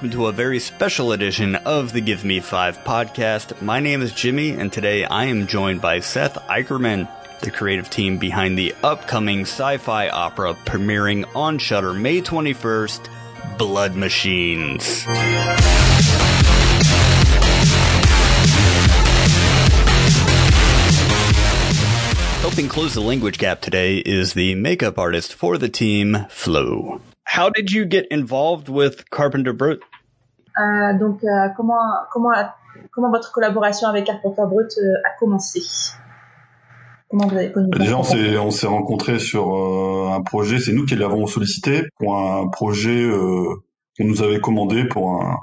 welcome to a very special edition of the Give Me Five podcast. My name is Jimmy, and today I am joined by Seth Ickerman, the creative team behind the upcoming sci fi opera premiering on Shudder May 21st, Blood Machines. Helping close the language gap today is the makeup artist for the team, Flo. How did you get involved with Carpenter Brut? Euh, donc, euh, comment, comment, comment votre collaboration avec Carpenter Brut euh, a commencé? Comment vous avez connu Déjà, on s'est, on s'est rencontrés sur un projet. C'est nous qui l'avons sollicité pour un projet qu'on nous avait commandé pour un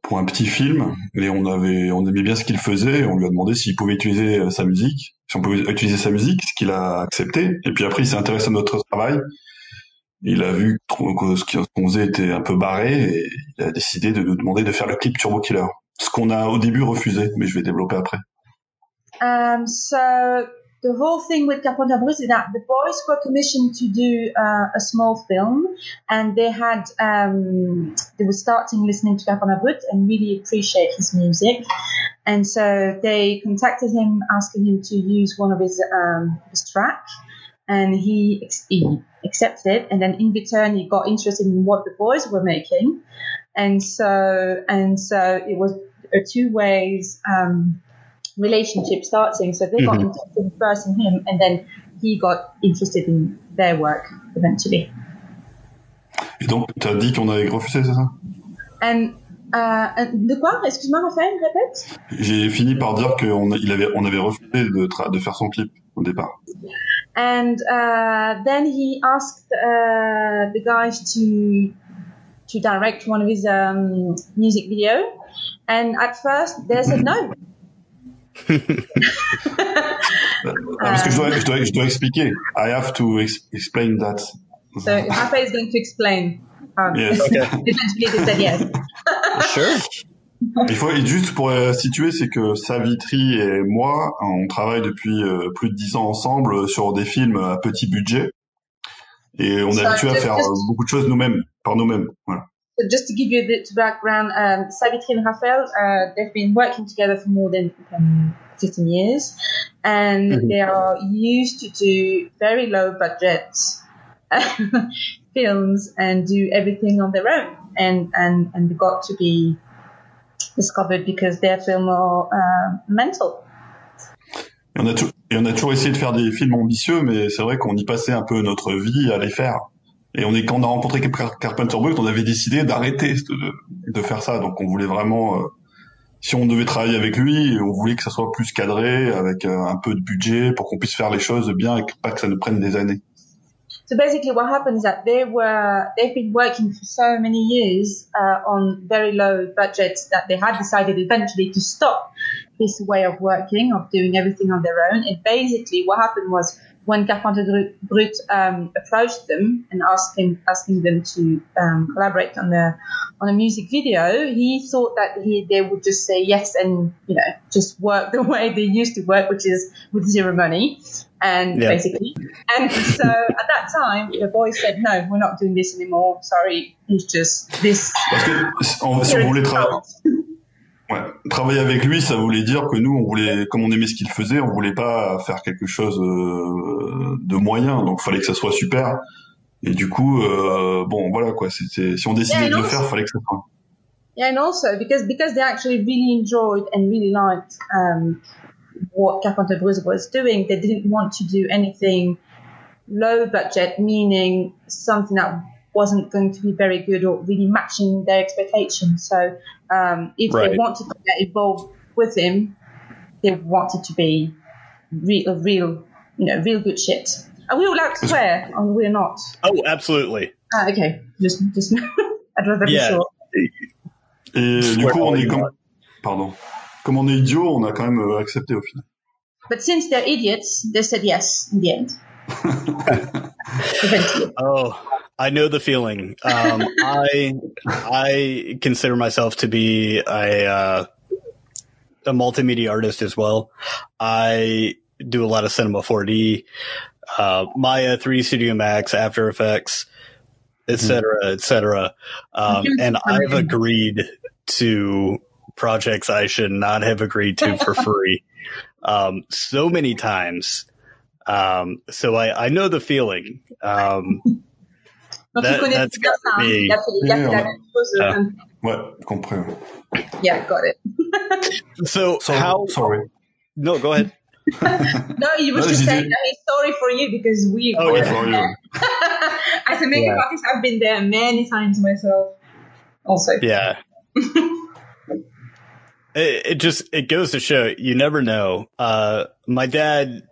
pour un petit film. Et on avait, on aimait bien ce qu'il faisait. On lui a demandé s'il pouvait utiliser sa musique, si on pouvait utiliser sa musique, ce qu'il a accepté. Et puis après, il s'est intéressé à notre travail. Il a vu que ce qu'on faisait était un peu barré et il a décidé de nous demander de faire le clip Turbo Killer. Ce qu'on a au début refusé, mais je vais développer après. Um, so the whole thing with Carpenter Brut is that the boys were commissioned to do uh, a small film, and they had um, they were starting listening to Carpenter Brut and really appreciate his music, and so they contacted him asking him to use one of his um, track, and he accepted and then in return he got interested in what the boys were making, and so and so it was two ways. Um, relationship starting. So they got mm-hmm. interested first in him, and then he got interested in their work eventually. Et donc, tu as dit qu'on avait refusé, c'est ça? And, uh, De quoi? Excuse-moi, Raphaël, répète. J'ai fini par dire qu'on avait, on avait refusé de, de faire son clip au départ. And uh, then he asked uh, the guys to to direct one of his um, music video, and at first they said no. Parce que je dois, je, dois, je dois, expliquer. I have to ex explain that. So Rafa is going to explain. Um, yes. Okay. Eventually said yes. sure. Il faut juste pour euh, situer, c'est que Savitri et moi, on travaille depuis euh, plus de dix ans ensemble sur des films à petit budget, et on est habitué à faire beaucoup de choses nous-mêmes, par nous-mêmes. Voilà. So just to give you a bit of background, um, Savitri and Rafael, uh, they've been working together for more than um, 15 years, and mm-hmm. they are used to do very low budget films and do everything on their own, and and and they got to be uh, mental. on, a et on a toujours essayé de faire des films ambitieux, mais c'est vrai qu'on y passait un peu notre vie à les faire. Et on est quand on a rencontré Carpenter Brut, on avait décidé d'arrêter de, de, faire ça. Donc on voulait vraiment, euh, si on devait travailler avec lui, on voulait que ça soit plus cadré, avec euh, un peu de budget, pour qu'on puisse faire les choses bien et pas que ça nous prenne des années. So basically, what happened is that they were they've been working for so many years uh, on very low budgets that they had decided eventually to stop this way of working of doing everything on their own. And basically, what happened was when Carpenter Brut um, approached them and asking asking them to um, collaborate on the on a music video, he thought that he they would just say yes and you know just work the way they used to work, which is with zero money, and yeah. basically. And so at that time, the boys said, "No, we're not doing this anymore. Sorry, it's just this." Ouais. Travailler avec lui, ça voulait dire que nous, on voulait, comme on aimait ce qu'il faisait, on voulait pas faire quelque chose euh, de moyen. Donc, fallait que ça soit super. Et du coup, euh, bon, voilà quoi. C'était, si on décidait yeah, de le faire, fallait que ça soit. Yeah, and also because because they actually really enjoyed and really liked um, what Carpenter Brut was doing, they didn't want to do anything low budget, meaning something that wasn't going to be very good or really matching their expectations. So um, if right. they wanted to get involved with him, they wanted to be real, real, you know, real good shit. Are we allowed to swear, or we're not? Oh, absolutely. Ah, okay. Just, just. I'd rather be sure. Et du coup, on est comme, pardon, comme on est idiot, on a quand même euh, accepté au final. But since they're idiots, they said yes in the end. oh, I know the feeling. Um, I I consider myself to be a uh, a multimedia artist as well. I do a lot of cinema 4D, uh, Maya 3D Studio Max, After Effects, etc., etc. Um, and I've agreed to projects I should not have agreed to for free um, so many times. Um, so I, I know the feeling. Um, that, that's got me. Ouais, compris. Yeah, got it. so sorry, how? Sorry. No, go ahead. no, you were no, just saying that he's sorry for you because we. Oh, yeah, for you. As a makeup yeah. artist, I've been there many times myself. Also. Yeah. It, it just it goes to show you never know. Uh, my dad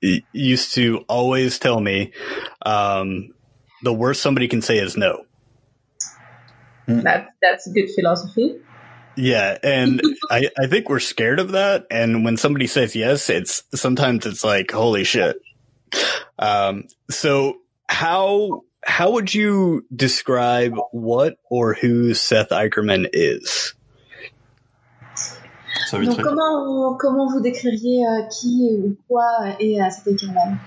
used to always tell me, um, the worst somebody can say is no. That that's a good philosophy. Yeah, and I, I think we're scared of that. And when somebody says yes, it's sometimes it's like holy shit. Um, so how how would you describe what or who Seth Ickerman is? Donc comment comment vous décririez euh, qui ou quoi est euh, Seth Eichermann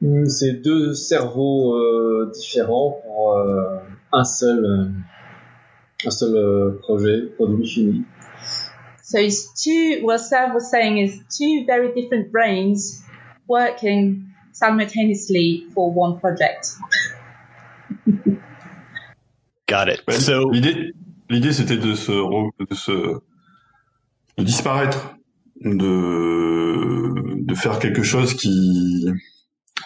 hmm, C'est deux cerveaux euh, différents pour euh, un seul euh, un seul euh, projet, produit fini. So it's two, what Sav was saying is two very different brains working simultaneously for one project. Got it. so l'idée, c'était de se, de disparaître, de, faire quelque chose qui,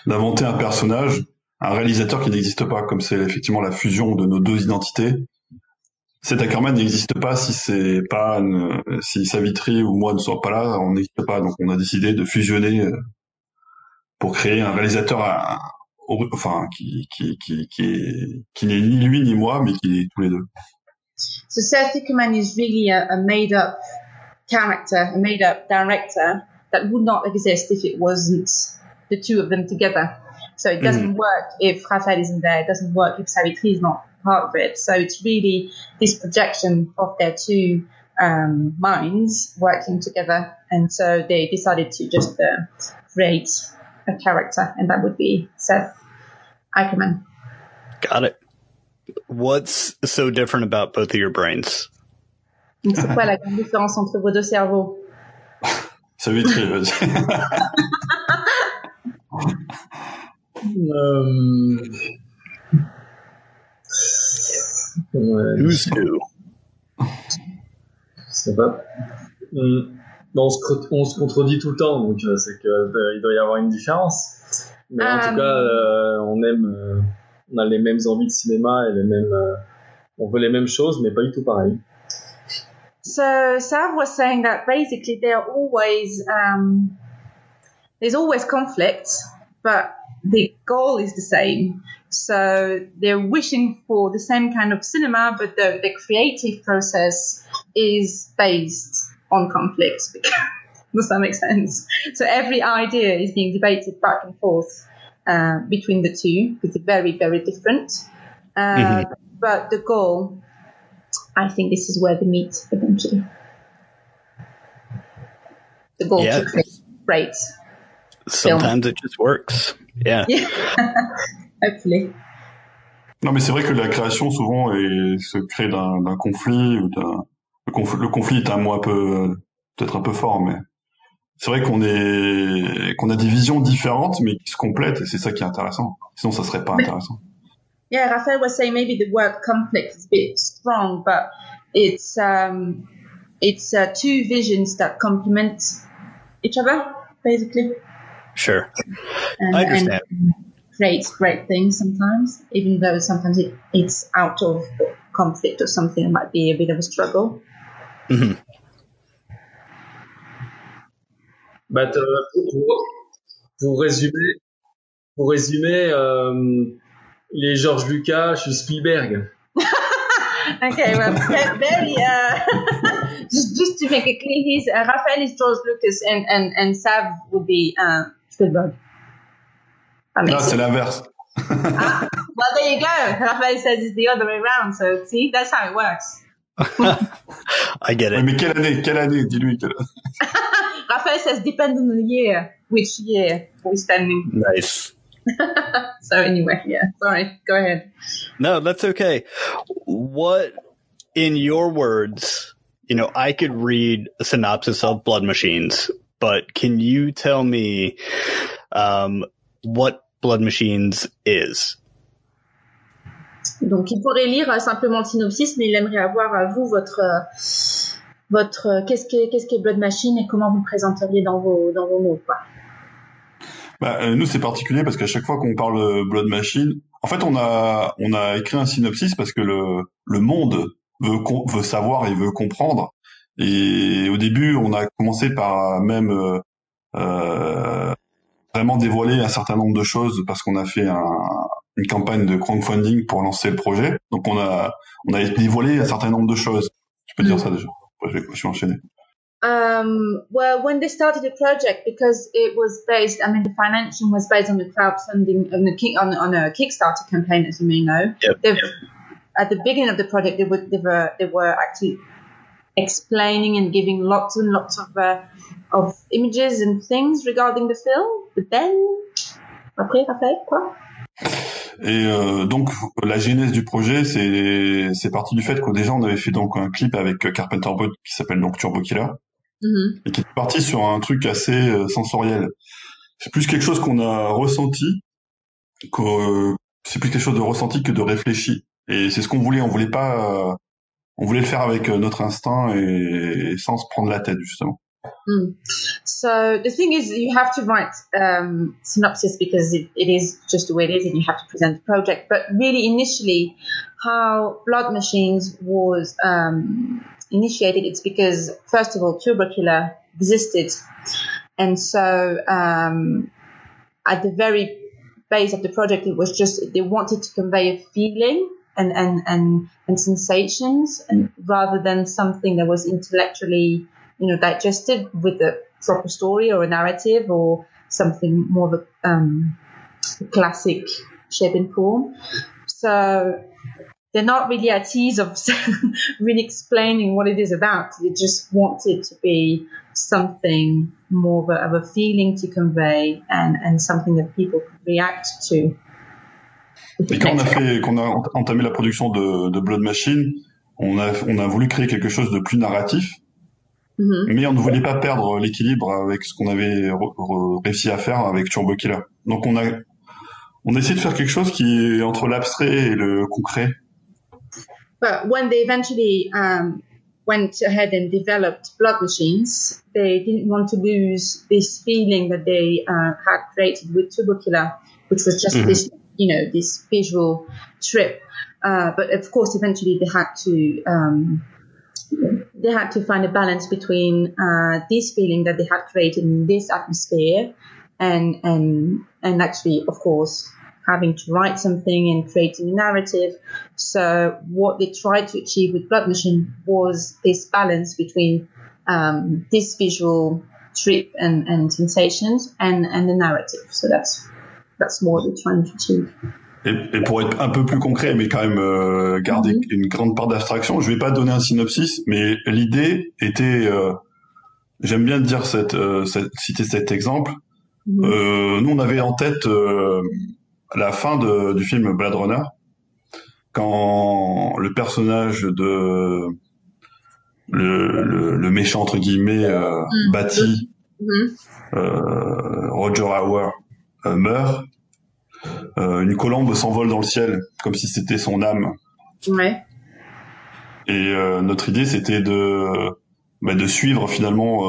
d'inventer un personnage, un réalisateur qui n'existe pas, comme c'est effectivement la fusion de nos deux identités, cet Ackerman n'existe pas si c'est pas si Savitri ou moi ne sont pas là, on n'existe pas. Donc on a décidé de fusionner euh, pour créer un réalisateur, enfin qui qui qui qui qui n'est ni lui ni moi, mais qui est tous les deux. So Seth Ickerman is really a, a made-up character, a made-up director that would not exist if it wasn't the two of them together. So it doesn't mm. work if Raphael isn't there. It doesn't work if Savitri is not part of it. So it's really this projection of their two um, minds working together. And so they decided to just uh, create a character, and that would be Seth Ickerman. Got it. What's so different about both of your brains? C'est quoi la grande différence entre vos deux cerveaux? Ça veut dire. um, Who's who? Je sais pas. On, on, se, on, se, contredit tout le temps, donc euh, c'est qu'il euh, doit y avoir une différence. Mais en tout cas, euh, on aime, euh, on a les mêmes envies de cinéma et les mêmes, euh, on veut les mêmes choses, mais pas du tout pareil. So Sav was saying that basically there are always um, there's always conflict, but the goal is the same. So they're wishing for the same kind of cinema, but the, the creative process is based on conflict. Does that make sense? So every idea is being debated back and forth uh, between the two because they're very, very different. Uh, mm-hmm. But the goal, I think this is where they meet eventually. The goal yeah. to create great. Sometimes film. it just works. Yeah. yeah. Hopefully. Non, mais c'est vrai que la création souvent est, se crée d'un conflit ou d'un le, conf, le, conflit est un mot un peu peut-être un peu fort, mais c'est vrai qu'on est qu'on a des visions différentes mais qui se complètent et c'est ça qui est intéressant. Sinon, ça serait pas intéressant. Yeah, Raphael was saying maybe the word conflict is a bit strong, but it's um, it's uh, two visions that complement each other, basically. Sure, and, I understand. And, creates great things sometimes, even though sometimes it, it's out of conflict or something that might be a bit of a struggle. Mm-hmm. But, uh, pour, pour, résumer, pour résumer, euh, il est George Lucas, je suis Spielberg. okay, well, very, uh, just, just to make it clear, he's, uh, Raphael is George Lucas and, and, and Sav would be uh, Spielberg. No, c'est l'inverse. ah, well, there you go. Raphael says it's the other way around. So, see, that's how it works. I get it. mais quelle année Quelle année Dis-lui. Quelle... Raphael says depends on the year. Which year we're standing? Nice. so anyway, yeah, sorry. Go ahead. No, that's okay. What, in your words, you know, I could read a synopsis of Blood Machines, but can you tell me um, what Blood Machines is? Donc, il pourrait lire simplement le synopsis, mais il aimerait avoir à vous votre votre qu'est-ce qu'est qu'est-ce qu'est Blood Machine et comment vous présenteriez dans vos dans vos mots, quoi. Bah, euh, nous, c'est particulier parce qu'à chaque fois qu'on parle Blood Machine, en fait, on a, on a écrit un synopsis parce que le, le monde veut, veut savoir et veut comprendre. Et au début, on a commencé par même euh, euh, vraiment dévoiler un certain nombre de choses parce qu'on a fait un, une campagne de crowdfunding pour lancer le projet. Donc, on a, on a dévoilé un certain nombre de choses. Je peux dire ça déjà. Je vais, je vais enchaîner. Um, well, when they started the project, because it was based, I mean, the financing was based on the crowdfunding on the on, on a Kickstarter campaign, as you may know. Yep. yep. At the beginning of the project, they were they were they were actually explaining and giving lots and lots of uh, of images and things regarding the film. But then, après, après quoi? Et euh, donc la genèse du projet, c'est c'est parti du fait que déjà on avait fait donc un clip avec Carpenter Brut qui s'appelle donc Turbo Killer. Mm-hmm. et qui est parti sur un truc assez euh, sensoriel. C'est plus quelque chose qu'on a ressenti, que euh, c'est plus quelque chose de ressenti que de réfléchi. Et c'est ce qu'on voulait. On voulait pas, euh, on voulait le faire avec notre instinct et sans se prendre la tête justement. Mm. So the thing is, you have to write um, synopsis because it, it is just the way it is, and you have to present the project. But really, initially, how Blood Machines was um, initiated, it's because first of all, Killer existed, and so um, at the very base of the project, it was just they wanted to convey a feeling and and and, and sensations, and rather than something that was intellectually, you know, digested with a proper story or a narrative or something more of a, um, classic shape and form. So they're not really at ease of really explaining what it is about. They just want it to be something more of a, of a feeling to convey and, and something that people could react to. Et quand on a fait, a entamé la production de, de Blood Machine, on a, on a voulu créer quelque chose de plus narratif, mm -hmm. mais on ne voulait pas perdre l'équilibre avec ce qu'on avait réussi à faire avec Turbo Killer. Donc on a, on a essayé de faire quelque chose qui est entre l'abstrait et le concret. But when they eventually um, went ahead and developed blood machines, they didn't want to lose this feeling that they uh, had created with Tubercular, which was just mm-hmm. this, you know, this visual trip. Uh, but of course, eventually they had to um, they had to find a balance between uh, this feeling that they had created in this atmosphere and and and actually, of course, having to write something and creating a narrative. So what they tried to achieve with Blood Machine was this balance between um, this visual trip and, and sensations and, and the narrative. So that's that's what they're trying to achieve. Et, et, pour être un peu plus concret, mais quand même euh, garder -hmm. une grande part d'abstraction, je vais pas donner un synopsis, mais l'idée était, euh, j'aime bien dire cette, euh, cette, citer cet exemple. Mm -hmm. nous, on avait en tête euh, la fin de, du film Blade Runner, quand le personnage de le, le, le méchant entre guillemets euh, mmh. bâti mmh. Euh, Roger Hauer euh, meurt, euh, une colombe s'envole dans le ciel comme si c'était son âme. Ouais. Et euh, notre idée c'était de bah, de suivre finalement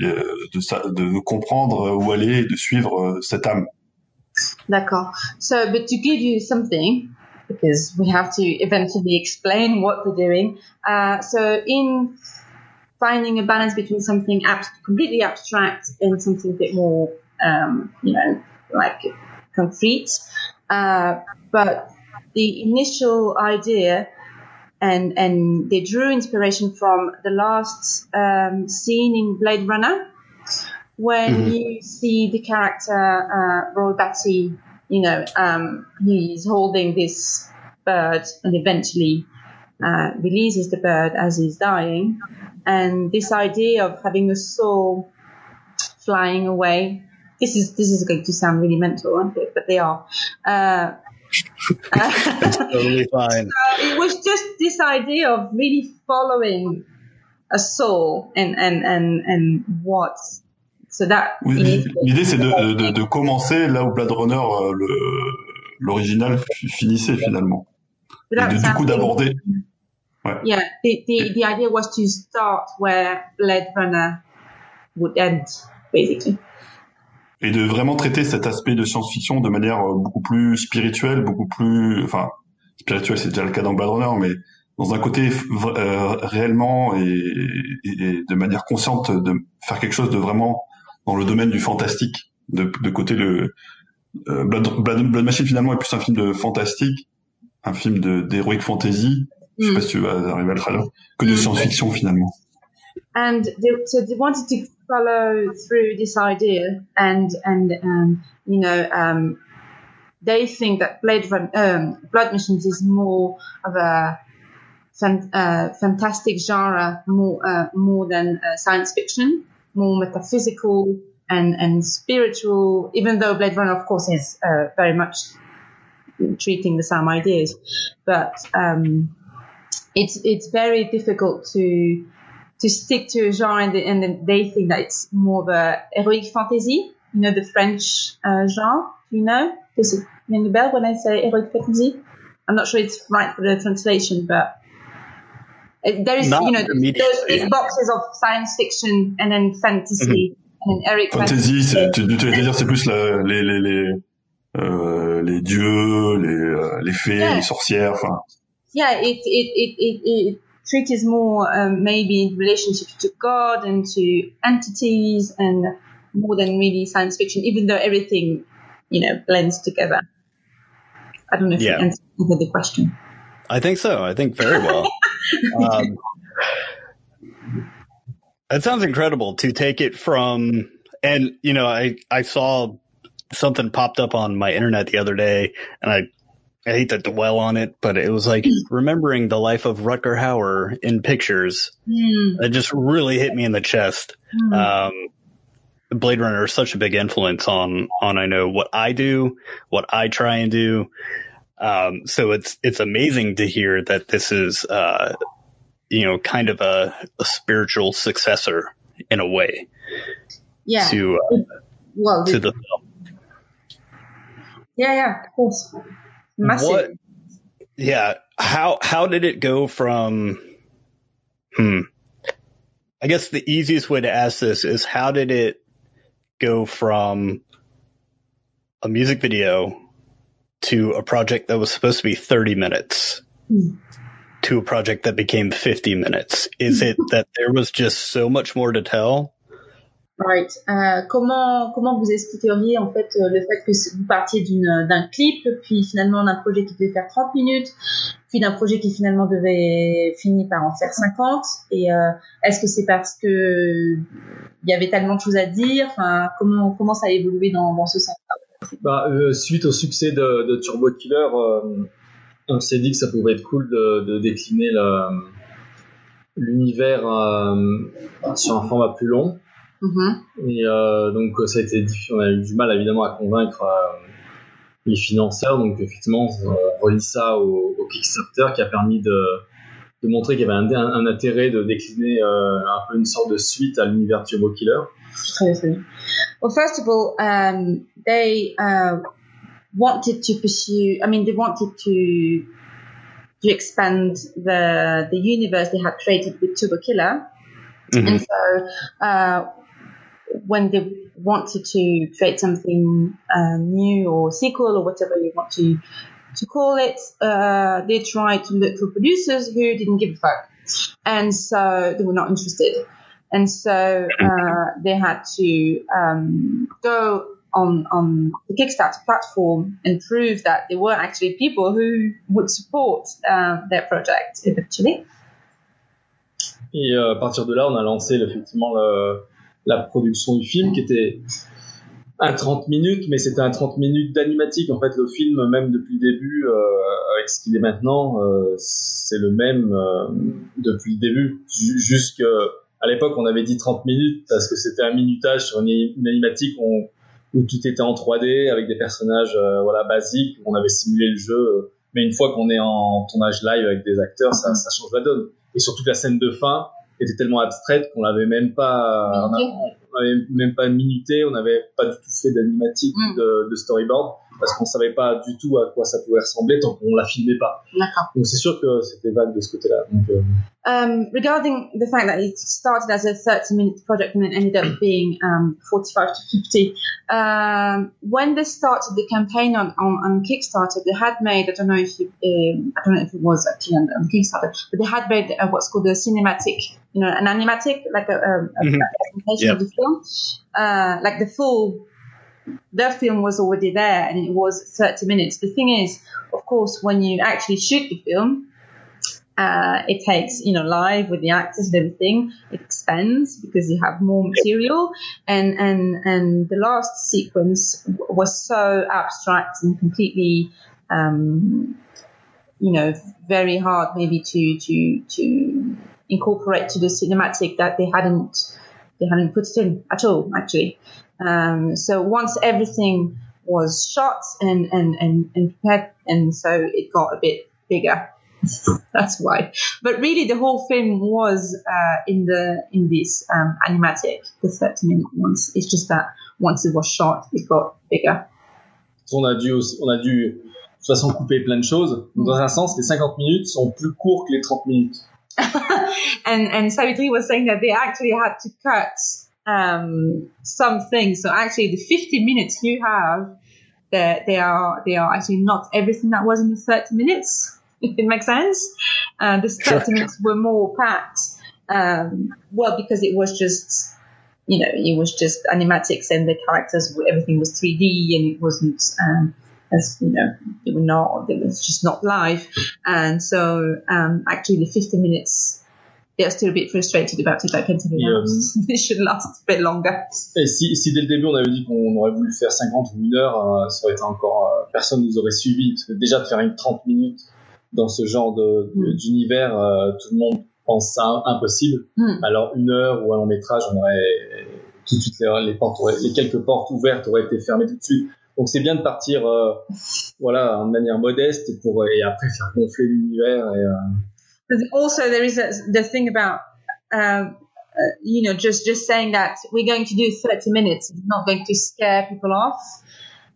les, de, de comprendre où aller et de suivre cette âme. D'accord. So, but to give you something, because we have to eventually explain what we're doing. Uh, so, in finding a balance between something ab- completely abstract and something a bit more, um, you know, like concrete, uh, but the initial idea and and they drew inspiration from the last um, scene in Blade Runner when mm-hmm. you see the character uh, Roy Batty, you know, um, he's holding this bird and eventually uh, releases the bird as he's dying, and this idea of having a soul flying away this is this is going to sound really mental, but they are. Uh, totally fine. So it was just this idea of really following a soul and and and and what. So that. Oui, l'idée c'est de, de, de, commencer là où Blade Runner euh, le l'original finissait finalement. Et de, du coup d'aborder. Ouais. Yeah, the, the the idea was to start where Blade Runner would end, basically et de vraiment traiter cet aspect de science-fiction de manière euh, beaucoup plus spirituelle, beaucoup plus, enfin, spirituelle, c'est déjà le cas dans Blade Runner, mais dans un côté euh, réellement et, et, de manière consciente de faire quelque chose de vraiment dans le domaine du fantastique, de, de côté le euh, Blood, Blood, Machine finalement est plus un film de fantastique, un film de d'heroic fantasy, je sais pas mm. si tu vas arriver à le traduire, que de mm. science-fiction finalement. And they, so they wanted to follow through this idea and and um, you know um, they think that Blade Run, um, Blood Machines is more of a uh, fantastic genre, more uh, more than uh, science fiction, more metaphysical and and spiritual. Even though Blade Runner, of course, is uh, very much treating the same ideas, but um, it's it's very difficult to to stick to a genre and, the, and they think that it's more of a heroic fantasy, you know, the French uh, genre, you know? Does it ring a bell when I say heroic fantasy? I'm not sure it's right for the translation, but it, there is, not you know, there's these boxes of science fiction and then fantasy mm-hmm. and then heroic fantasy. Fantasy, tu, tu veux dire, c'est plus la, les, les, les, euh, les dieux, les, euh, les fées, yeah. les sorcières, enfin. Yeah, it, it, it, it, it treat is more um, maybe in relationship to God and to entities and more than really science fiction, even though everything, you know, blends together. I don't know if yeah. you answered the question. I think so. I think very well. um, that sounds incredible to take it from, and you know, I I saw something popped up on my internet the other day, and I I hate to dwell on it, but it was like remembering the life of Rutger Hauer in pictures. Mm. It just really hit me in the chest. Mm. Um, Blade Runner is such a big influence on on I know what I do, what I try and do. Um, so it's it's amazing to hear that this is uh, you know kind of a, a spiritual successor in a way. Yeah. To uh, well, to the film. Yeah, yeah, of course. Massive. What, yeah. How how did it go from? Hmm. I guess the easiest way to ask this is how did it go from a music video to a project that was supposed to be 30 minutes mm. to a project that became 50 minutes? Is it that there was just so much more to tell Right. Euh, comment comment vous expliqueriez en fait euh, le fait que vous partiez d'une d'un clip, puis finalement d'un projet qui devait faire 30 minutes, puis d'un projet qui finalement devait finir par en faire 50 Et euh, est-ce que c'est parce que il y avait tellement de choses à dire Enfin, comment comment ça a évolué dans dans ce sens-là? Bah, euh, Suite au succès de, de Turbo Killer, euh, on s'est dit que ça pouvait être cool de, de décliner l'univers sur un format plus long. Mm-hmm. Et euh, donc ça a été on a eu du mal évidemment à convaincre euh, les financeurs. Donc effectivement, on relie ça au, au, Kickstarter qui a permis de, de montrer qu'il y avait un, un, intérêt de décliner euh, un peu une sorte de suite à l'univers Turbo Killer. Très bien. Well, first of all, um, they uh, wanted to pursue. I mean, they wanted to to expand the the universe they had created with Turbo Killer. Mm-hmm. And so, uh, when they wanted to create something um, new or sequel or whatever you want to to call it, uh, they tried to look for producers who didn't give a fuck, and so they were not interested, and so uh, they had to um, go on on the Kickstarter platform and prove that there were actually people who would support uh, their project eventually. Et euh, à partir de là, on a lancé effectivement le, la production du film qui était un 30 minutes, mais c'était un 30 minutes d'animatique. En fait, le film, même depuis le début, euh, avec ce qu'il est maintenant, euh, c'est le même euh, depuis le début. Jusqu'à l'époque, on avait dit 30 minutes parce que c'était un minutage sur une, animatique. Où tout était en 3D avec des personnages voilà basiques. On avait simulé le jeu, mais une fois qu'on est en tournage live avec des acteurs, ça, ça change la donne. Et surtout la scène de fin était tellement abstraite qu'on l'avait même pas, on avait même pas minuté, on n'avait pas du tout fait d'animatique, mm. de, de, storyboard parce qu'on savait pas du tout à quoi ça pouvait ressembler tant qu'on la filmait pas. D'accord. Donc c'est sûr que c'était vague de ce côté-là. Euh... Um, regarding the fact that it started as a 30-minute project and then ended up being um, 45 to 50, um, when they started the campaign on, on, on, Kickstarter, they had made I don't know if you, um, I don't know if it was actually on, on Kickstarter, but they had made uh, what's called a cinematic, you know, an animatic like a, a, mm-hmm. presentation yep. of the film, uh, like the full the film was already there and it was 30 minutes. The thing is, of course, when you actually shoot the film, uh, it takes, you know, live with the actors and everything. It expands because you have more material, and and and the last sequence was so abstract and completely, um, you know, very hard maybe to to to incorporate to the cinematic that they hadn't they hadn't put it in at all actually. Um, so once everything was shot and, and, and, and prepared, and so it got a bit bigger. That's why. But really, the whole film was uh, in the in this um, animatic, the 30 minute ones. It's just that once it was shot, it got bigger. On a dû, on a dû de toute façon couper plein de choses. Dans un sens, les 50 minutes sont plus courts que les 30 minutes. and and Savitri was saying that they actually had to cut um, some things. So actually, the 50 minutes you have, that they are they are actually not everything that was in the 30 minutes. If it makes sense, uh, the 30 sure. minutes were more packed. Um, well, because it was just you know it was just animatics and the characters everything was 3D and it wasn't. Um, as you know, they were not, it was just not live. And so, um, actually the 50 minutes they're still a bit frustrated about it, I can tell you It should last a bit longer. Et si, si dès le début on avait dit qu'on aurait voulu faire 50 ou une heure, euh, ça aurait été encore, euh, personne nous aurait suivi. Parce que déjà de faire une 30 minutes dans ce genre de, mm. d'univers, euh, tout le monde pense ça impossible. Mm. Alors une heure ou un long métrage, on aurait tout de suite les, les portes, auraient, les quelques portes ouvertes auraient été fermées tout de suite. Donc c'est bien de partir, euh, voilà, de manière modeste pour et après faire gonfler l'univers et also there is a, the thing about um, uh, you know just just saying that we're going to do 30 minutes is not going to scare people off.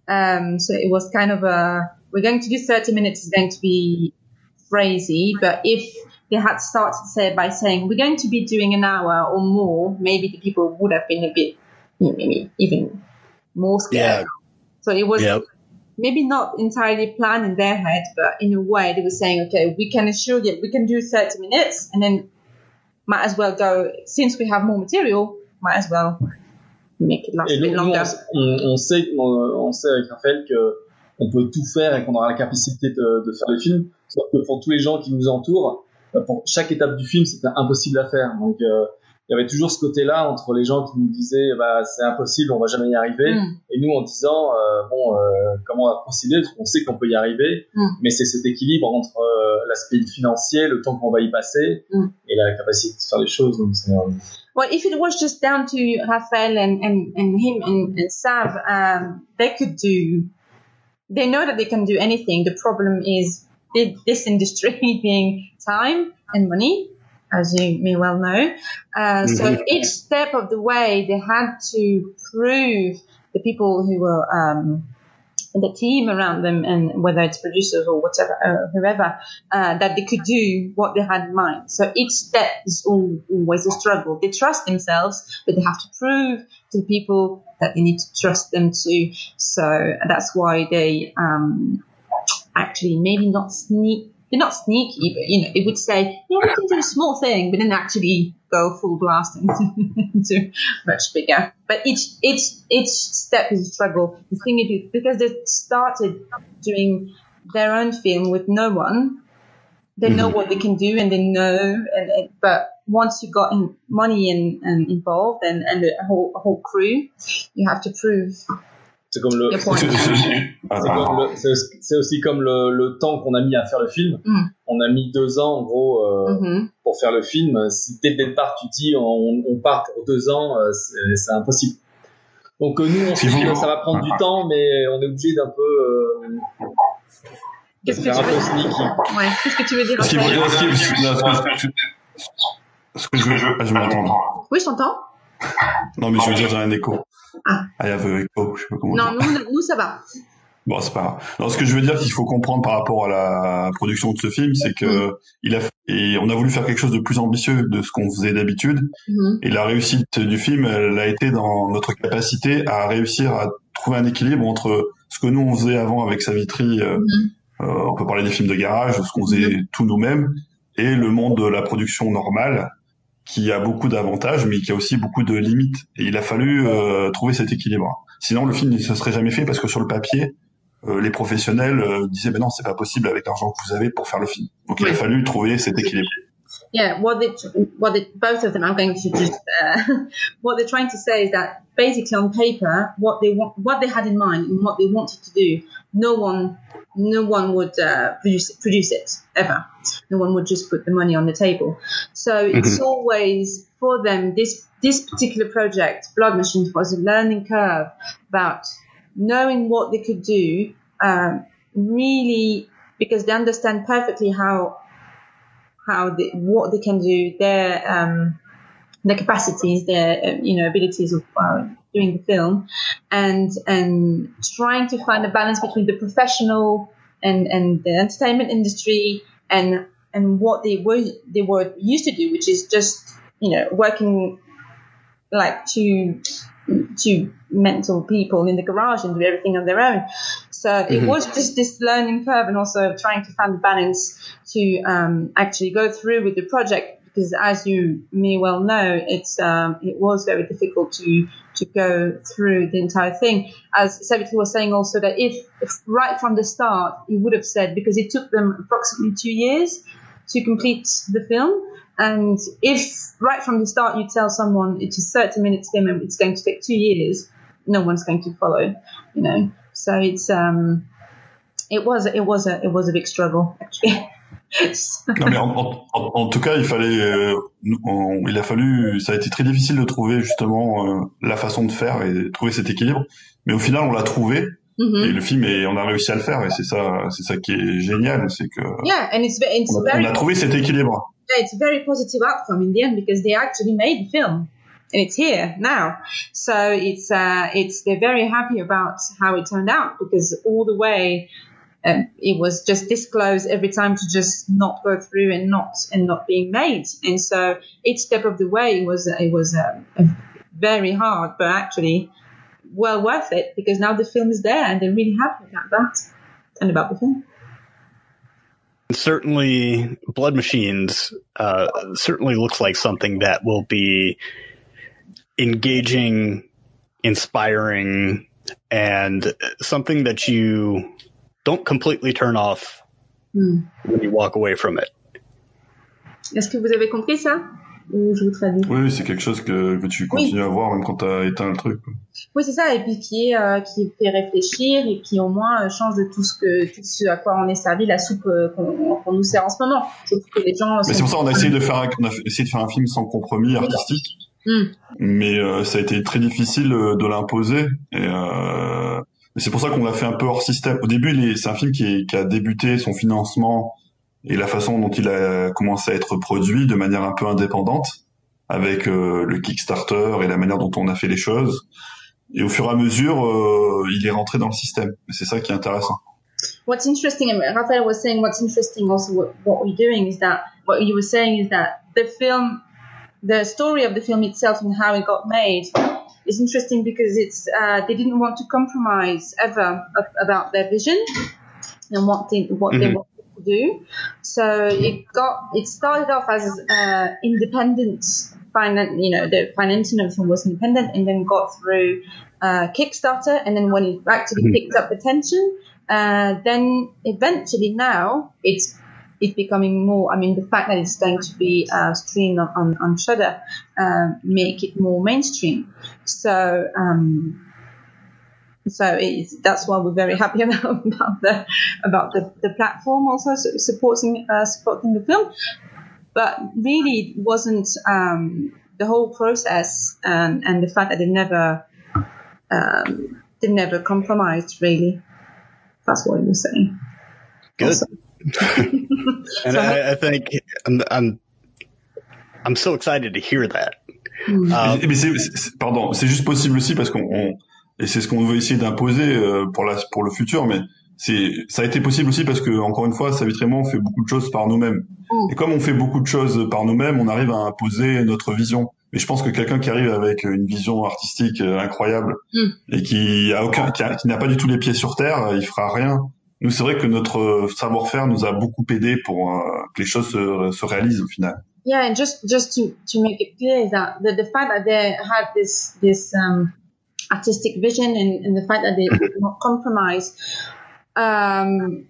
Um, so it was kind of a we're going to do 30 minutes is going to be crazy but if they had started say by saying we're going to be doing an hour or more maybe the people would have been a bit maybe even more scared. Yeah. so it was yep maybe not entirely planned in their head, but in a way they were saying, okay, we can assure you we can do 30 minutes and then might as well go, since we have more material, might as well make it last a bit longer. On, on, sait, on, on, sait avec Raphaël que on peut tout faire et qu'on aura la capacité de, de faire le film. Sauf que pour tous les gens qui nous entourent, pour chaque étape du film, c'était impossible à faire. Donc, euh, il y avait toujours ce côté-là entre les gens qui nous disaient bah c'est impossible, on va jamais y arriver, mm. et nous en disant euh, bon euh, comment on va procéder, parce qu'on sait qu'on peut y arriver, mm. mais c'est cet équilibre entre euh, l'aspect financier, le temps qu'on va y passer, mm. et la capacité de faire les choses. Donc c'est, Well, if it was just down to Raphaël and, and, and him and, and Sav, um, they could do, they know that they can do anything. The problem is this industry being time and money? As you may well know. Uh, so mm-hmm. each step of the way, they had to prove the people who were um, the team around them, and whether it's producers or whatever, uh, whoever, uh, that they could do what they had in mind. So each step is all, always a struggle. They trust themselves, but they have to prove to the people that they need to trust them too. So that's why they um, actually maybe not sneak they're not sneaky, but you know, it would say, yeah, we can do a small thing, but then actually go full blast into much bigger. But each each each step is a struggle. The thing is, because they started doing their own film with no one, they know mm-hmm. what they can do and they know. And, and but once you got in money and, and involved and and a whole a whole crew, you have to prove C'est comme le, c'est aussi comme le, le temps qu'on a mis à faire le film. Mm. On a mis deux ans en gros euh, mm-hmm. pour faire le film. Si dès le départ tu dis on, on part pour deux ans, euh, c'est impossible. Donc nous, on se dit que ça va prendre du temps, mais on est obligé d'un peu euh, Qu'est-ce que, tu veux... ouais. Qu'est-ce que tu veux dire Ce, ce que je veux, je, je m'entends. Oui, je t'entends. Non, mais je veux dire, j'ai un écho. Ah. I have a echo, je sais pas comment Non, nous, nous, ça va. Bon, c'est pas grave. Non, ce que je veux dire qu'il faut comprendre par rapport à la production de ce film, c'est que mm. il a et on a voulu faire quelque chose de plus ambitieux de ce qu'on faisait d'habitude. Mm. Et la réussite du film, elle a été dans notre capacité à réussir à trouver un équilibre entre ce que nous on faisait avant avec Savitri, euh, mm. euh, on peut parler des films de garage, ce qu'on faisait tout nous-mêmes, et le monde de la production normale, qui a beaucoup d'avantages, mais qui a aussi beaucoup de limites. Et il a fallu euh, trouver cet équilibre. Sinon, le film ne se serait jamais fait parce que sur le papier, euh, les professionnels euh, disaient mais non c'est pas possible avec l'argent que vous avez pour faire le film. Donc il a fallu trouver cet équilibre. Yeah, what they, what they, both of them, I'm going to just, uh, what they're trying to say is that basically on paper, what they want, what they had in mind and what they wanted to do, no one, no one would uh, produce, produce it ever. No one would just put the money on the table. So it's mm-hmm. always for them. This this particular project, Blood Machines, was a learning curve about knowing what they could do, um, really, because they understand perfectly how, how they, what they can do, their, um, their capacities, their, uh, you know, abilities of uh, doing the film and, and trying to find a balance between the professional and, and the entertainment industry and, and what they were, they were used to do, which is just, you know, working like to two mental people in the garage and do everything on their own. So mm-hmm. it was just this learning curve and also trying to find the balance to um, actually go through with the project because as you may well know, it's um, it was very difficult to to go through the entire thing. As Savitri was saying also that if, if right from the start he would have said because it took them approximately two years to complete the film and if right from the start you tell someone it's a 30 minutes film and it's going to take two years, no one's going to follow, you know. So it's um, it was it was a it was a big struggle actually. non mais en, en, en, tout cas, il fallait, euh, on, il a fallu, ça a été très difficile de trouver justement euh, la façon de faire et trouver cet équilibre. Mais au final, on l'a trouvé. Mm-hmm. Et le film, et on a réussi à le faire, et c'est ça, c'est ça qui est génial, c'est que yeah, and it's, it's on, a, very, on a trouvé cet équilibre. it's a very positive outcome in the end because they actually made the film and it's here now. So it's uh, it's they're very happy about how it turned out because all the way um, it was just disclosed every time to just not go through and not and not being made. And so each step of the way was it was um, very hard, but actually well worth it because now the film is there and they're really happy about that and about the film. certainly blood machines uh, certainly looks like something that will be engaging inspiring and something that you don't completely turn off mm. when you walk away from it. Est-ce que vous avez compris ça? Ou je vous traduis? Oui, c'est quelque chose que, que tu continues oui. à voir même quand tu as éteint le truc. Oui, c'est ça, et puis qui est euh, qui fait réfléchir et qui au moins euh, change de tout ce que tout ce à quoi on est servi, la soupe euh, qu'on qu nous sert en ce moment. Que les gens. Mais c'est pour ça qu'on a essayé de faire un, on a essayé de faire un film sans compromis artistique, mm. mais euh, ça a été très difficile de l'imposer. Et euh, c'est pour ça qu'on l'a fait un peu hors système. Au début, c'est un film qui, est, qui a débuté son financement et la façon dont il a commencé à être produit de manière un peu indépendante avec euh, le Kickstarter et la manière dont on a fait les choses. Et au fur et à mesure, euh, il est rentré dans le système. C'est ça qui est intéressant. What's interesting, and Raphael was saying, what's interesting also what, what we're doing is that what you were saying is that the film, the story of the film itself and how it got made is interesting because it's uh, they didn't want to compromise ever about their vision and what they what mm-hmm. they wanted to do. So it got it started off as uh, independent finance, you know, the financing of everything was independent and then got through uh, Kickstarter. And then when it actually mm-hmm. picked up attention, uh, then eventually now it's it's becoming more. I mean, the fact that it's going to be uh, streamed on on, on Shudder uh, make it more mainstream. So. Um, so that's why we're very happy about, about the about the, the platform also supporting uh, supporting the film but really it wasn't um, the whole process and, and the fact that they never um, they never compromised really. That's what was saying. Good. and I, I, think I'm, I'm, I'm so excited to hear that. Mm. Um, mais c'est, pardon, c'est juste possible aussi parce qu'on, on, et c'est ce qu'on veut essayer d'imposer euh, pour la, pour le futur, mais c'est, ça a été possible aussi parce que encore une fois, Savitrément on fait beaucoup de choses par nous-mêmes. Mm. Et comme on fait beaucoup de choses par nous-mêmes, on arrive à imposer notre vision. Mais je pense que quelqu'un qui arrive avec une vision artistique euh, incroyable mm. et qui a aucun, qui, qui n'a pas du tout les pieds sur terre, il fera rien. Nous, c'est vrai que notre savoir-faire nous a beaucoup aidé pour euh, que les choses se, se réalisent au final. Yeah, and just just to to make it clear that the, the fact that they had this this um, artistic vision and, and the fact that they did not compromise, um,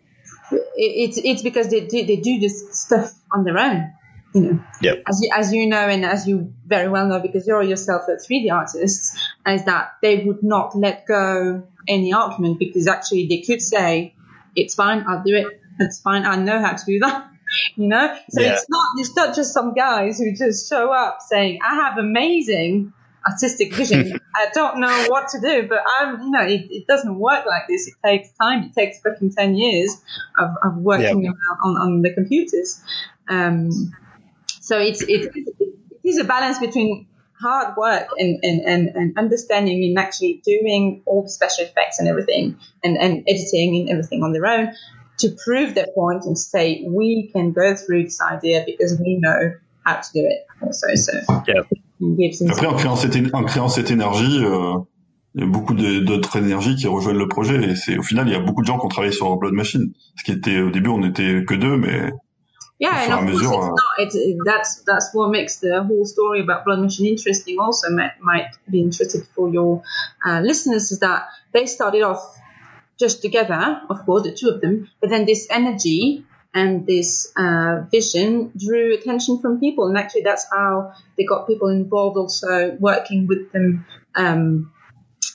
it, it's it's because they do, they do this stuff on their own. You know, yep. as you as you know and as you very well know because you're yourself a 3D artist, is that they would not let go any argument because actually they could say, "It's fine, I'll do it. It's fine, I know how to do that." you know so yeah. it's not it's not just some guys who just show up saying i have amazing artistic vision i don't know what to do but i'm you know it, it, doesn't work like this it takes time it takes fucking 10 years of, of working yeah. on, on the computers um, so it's it, it is a balance between hard work and, and, and, and understanding and actually doing all the special effects and everything and, and editing and everything on their own to prove their point and say we can go through this idea because we know how to do it also. So yeah. Après, en créant cette, en créant cette énergie, euh, il y a beaucoup d'autres énergies qui rejoignent le projet. Et c'est au final, il y a beaucoup de gens qui ont travaillé sur Blood Machine. Ce qui était au début, on n'était que deux, mais yeah, and of course it's not. It, it, that's that's what makes the whole story about Blood Machine interesting. Also, might, might be interesting for your uh, listeners is that they started off just together, of course, the two of them. But then this energy and this uh, vision drew attention from people, and actually that's how they got people involved. Also working with them um,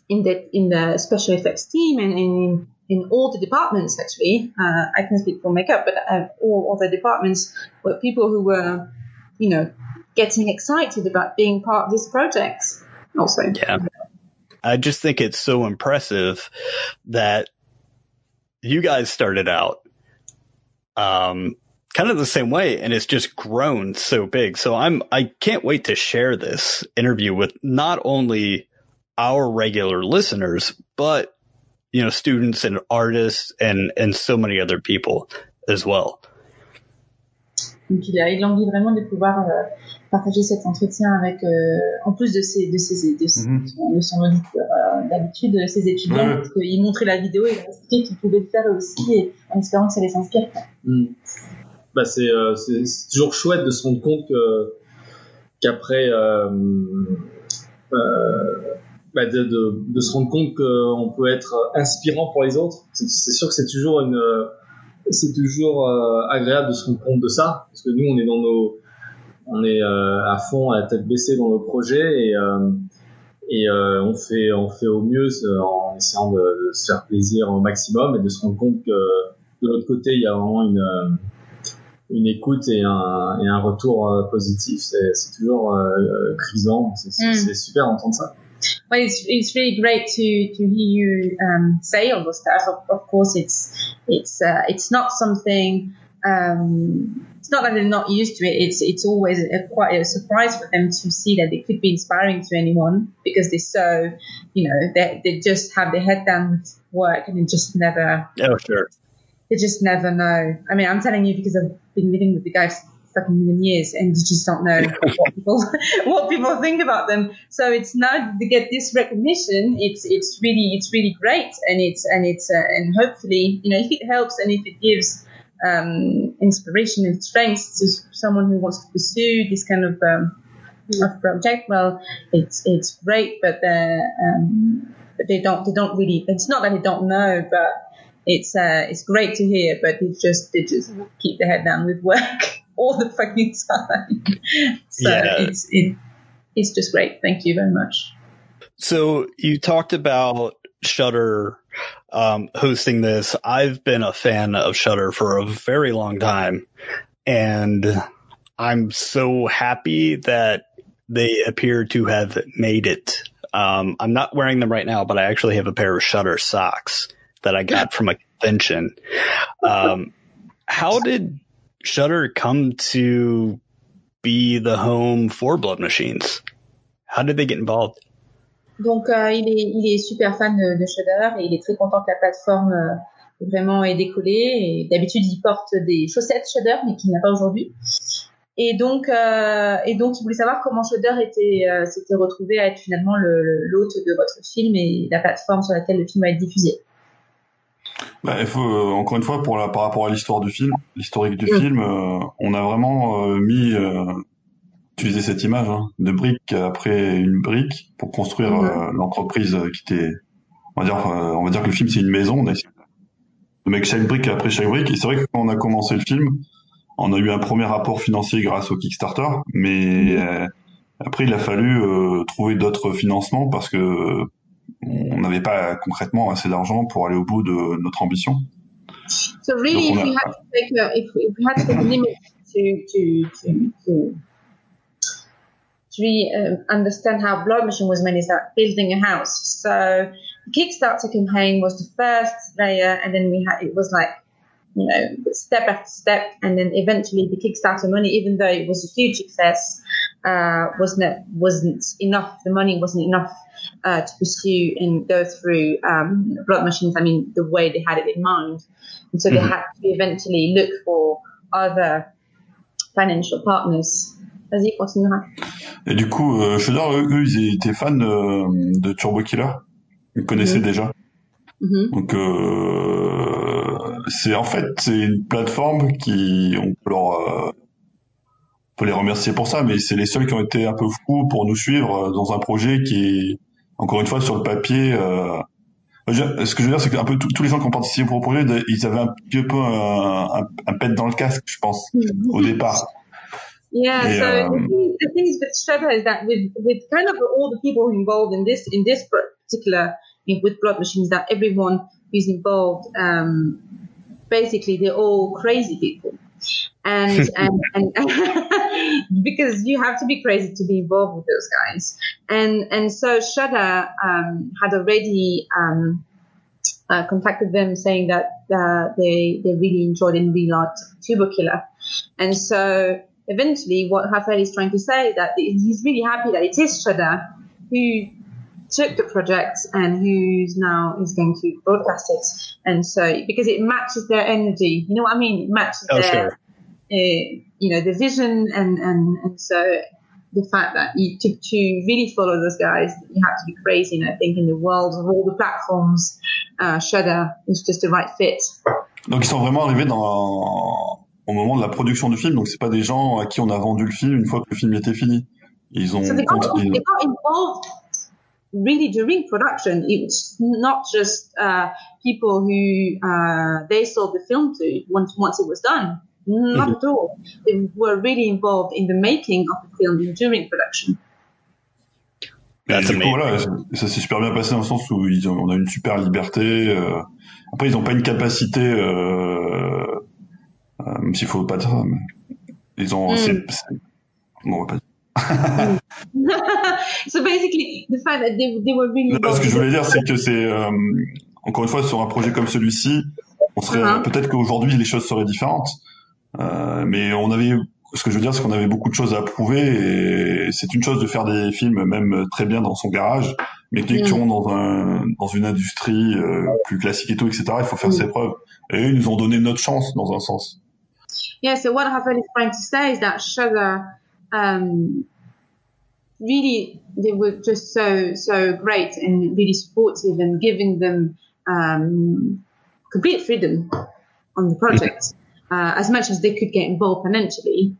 in the in the special effects team and in in all the departments. Actually, uh, I can speak for makeup, but uh, all other departments were people who were, you know, getting excited about being part of this project. Also, yeah. I just think it's so impressive that you guys started out um, kind of the same way and it's just grown so big. So I'm I can't wait to share this interview with not only our regular listeners, but you know, students and artists and and so many other people as well. Donc il a, il a envie vraiment de pouvoir euh, partager cet entretien avec, euh, en plus de ses, de ses, de, ses, mm -hmm. de son auditeur, euh, d'habitude, ses étudiants, ouais. parce qu'il montrait la vidéo et il a expliqué qu'il pouvait le faire aussi, et en espérant que ça les inspire. Mm. Bah, c'est, euh, c'est, toujours chouette de se rendre compte que, qu'après, euh, euh, bah de, de, de, se rendre compte qu'on peut être inspirant pour les autres. C'est, sûr que c'est toujours une, c'est toujours agréable de se rendre compte de ça, parce que nous, on est dans nos, on est euh, à fond, à la tête baissée dans nos projets et euh, et euh, on fait on fait au mieux en essayant de, se faire plaisir au maximum et de se rendre compte que de l'autre côté il y a vraiment une une écoute et un, et un retour positif c'est toujours euh, grisant c'est mm. super d'entendre ça Well, it's, it's really great to, to hear you um, say all those stuff. Of, of course, it's it's uh, it's not something um, it's not that they're not used to it. It's it's always a, quite a surprise for them to see that it could be inspiring to anyone because they're so, you know, they they just have their head down with work and they just never. Oh sure. They just never know. I mean, I'm telling you because I've been living with the guys for fucking million years and you just don't know what people what people think about them. So it's now to get this recognition. It's it's really it's really great and it's and it's uh, and hopefully you know if it helps and if it gives um, inspiration and strength to someone who wants to pursue this kind of, um, of project, well, it's it's great, but um, but they don't they don't really. It's not that they don't know, but it's uh, it's great to hear, but they just they just keep their head down with work all the fucking time. so yeah. it's it, it's just great. Thank you very much. So you talked about Shudder um, hosting this. I've been a fan of Shudder for a very long time, and I'm so happy that they appear to have made it Um, I'm not wearing them right now, but I actually have a pair of Shudder socks that I got from a convention. Um, how did Shudder come to be the home for Blood Machines? How did they get involved? Donc, euh, il, est, super fan de, de Shudder et il est très content que la plateforme euh, vraiment ait décollé. D'habitude, il porte des chaussettes Shudder, mais qu'il n'a pas aujourd'hui. Et donc, euh, il voulait savoir comment Shudder euh, s'était retrouvé à être finalement l'hôte de votre film et la plateforme sur laquelle le film va être diffusé. Bah, il faut euh, encore une fois pour la, par rapport à l'histoire du film, l'historique du film, euh, on a vraiment euh, mis utilisé cette image hein, de brique après une brique pour construire mm. l'entreprise qui était on va dire on va dire que le film c'est une maison on a essayé de mettre chaque brique après chaque brique et c'est vrai que quand on a commencé le film on a eu un premier rapport financier grâce au Kickstarter mais mm. après il a fallu trouver d'autres financements parce que on n'avait pas concrètement assez d'argent pour aller au bout de notre ambition. So really, if, you had to take a, if, if we had to a limit to to to to, to really um, understand how Blood Machine was made, is that building a house. So the Kickstarter campaign was the first layer, and then we had it was like you know step after step, and then eventually the Kickstarter money, even though it was a huge success, uh, wasn't wasn't enough. The money wasn't enough uh, to pursue and go through um, blood machines. I mean, the way they had it in mind, and so mm-hmm. they had to eventually look for other financial partners. Vas-y, continuera. Et du coup, euh, Shudder, eux, eux, ils étaient fans de, de Turbo Killer. Ils connaissaient mm-hmm. déjà. Mm-hmm. Donc, euh, c'est en fait c'est une plateforme qui on peut leur euh, peut les remercier pour ça, mais c'est les seuls qui ont été un peu fous pour nous suivre dans un projet qui est encore une fois, sur le papier, euh, ce que je veux dire, c'est que un peu tous les gens qui ont participé au projet, ils avaient un petit peu un, un, un pet dans le casque, je pense, au départ. Yeah, Et, so uh, the, thing, the thing is with Shredder is that with with kind of all the people involved in this in this particular with blood machines, that everyone who's involved, um, basically they're all crazy people and and, and because you have to be crazy to be involved with those guys. And and so Shudder um, had already um, uh, contacted them saying that uh, they they really enjoyed and really liked Turbo Killer, and so eventually what Rafael is trying to say is that he's really happy that it is Shudder who took the project and who's now is going to broadcast it. And so, because it matches their energy, you know what I mean? It matches oh, their, sure. You know, the vision. And, and, and so the fact that you, to, to really follow those guys, you have to be crazy. And I think in the world of all the platforms, uh, Shudder is just the right fit. Donc ils sont vraiment arrivés dans, au moment de la production du film. Donc c'est pas des gens à qui on a vendu le film une fois que le film était fini. Ils ont. So they got, they got involved really during production, it's not just uh, people who uh, they sold the film to once once it was done. Not mm-hmm. at all. They were really involved in the making of the film during production. Coup, voilà, ça s'est super bien passé dans le sens où ils ont, on a une super liberté. Euh, après, ils n'ont pas une capacité, euh, euh, même s'il faut pas dire ça, mais ils ont. Mm. C'est, c'est, bon, on va pas dire. so basically, the fact that they, they were really. ce que je voulais dire, c'est que c'est euh, encore une fois sur un projet comme celui-ci, on serait uh-huh. peut-être qu'aujourd'hui les choses seraient différentes, euh, mais on avait. Ce que je veux dire, c'est qu'on avait beaucoup de choses à prouver et c'est une chose de faire des films même très bien dans son garage, mais dès que tu mm. dans un dans une industrie euh, plus classique et tout, etc., il faut faire mm. ses preuves. Et eux, ils nous ont donné notre chance dans un sens. Yeah, so what Rafael is trying to say is that Sugar um, really they were just so so great and really supportive and giving them um, complete freedom on the project uh, as much as they could get involved financially.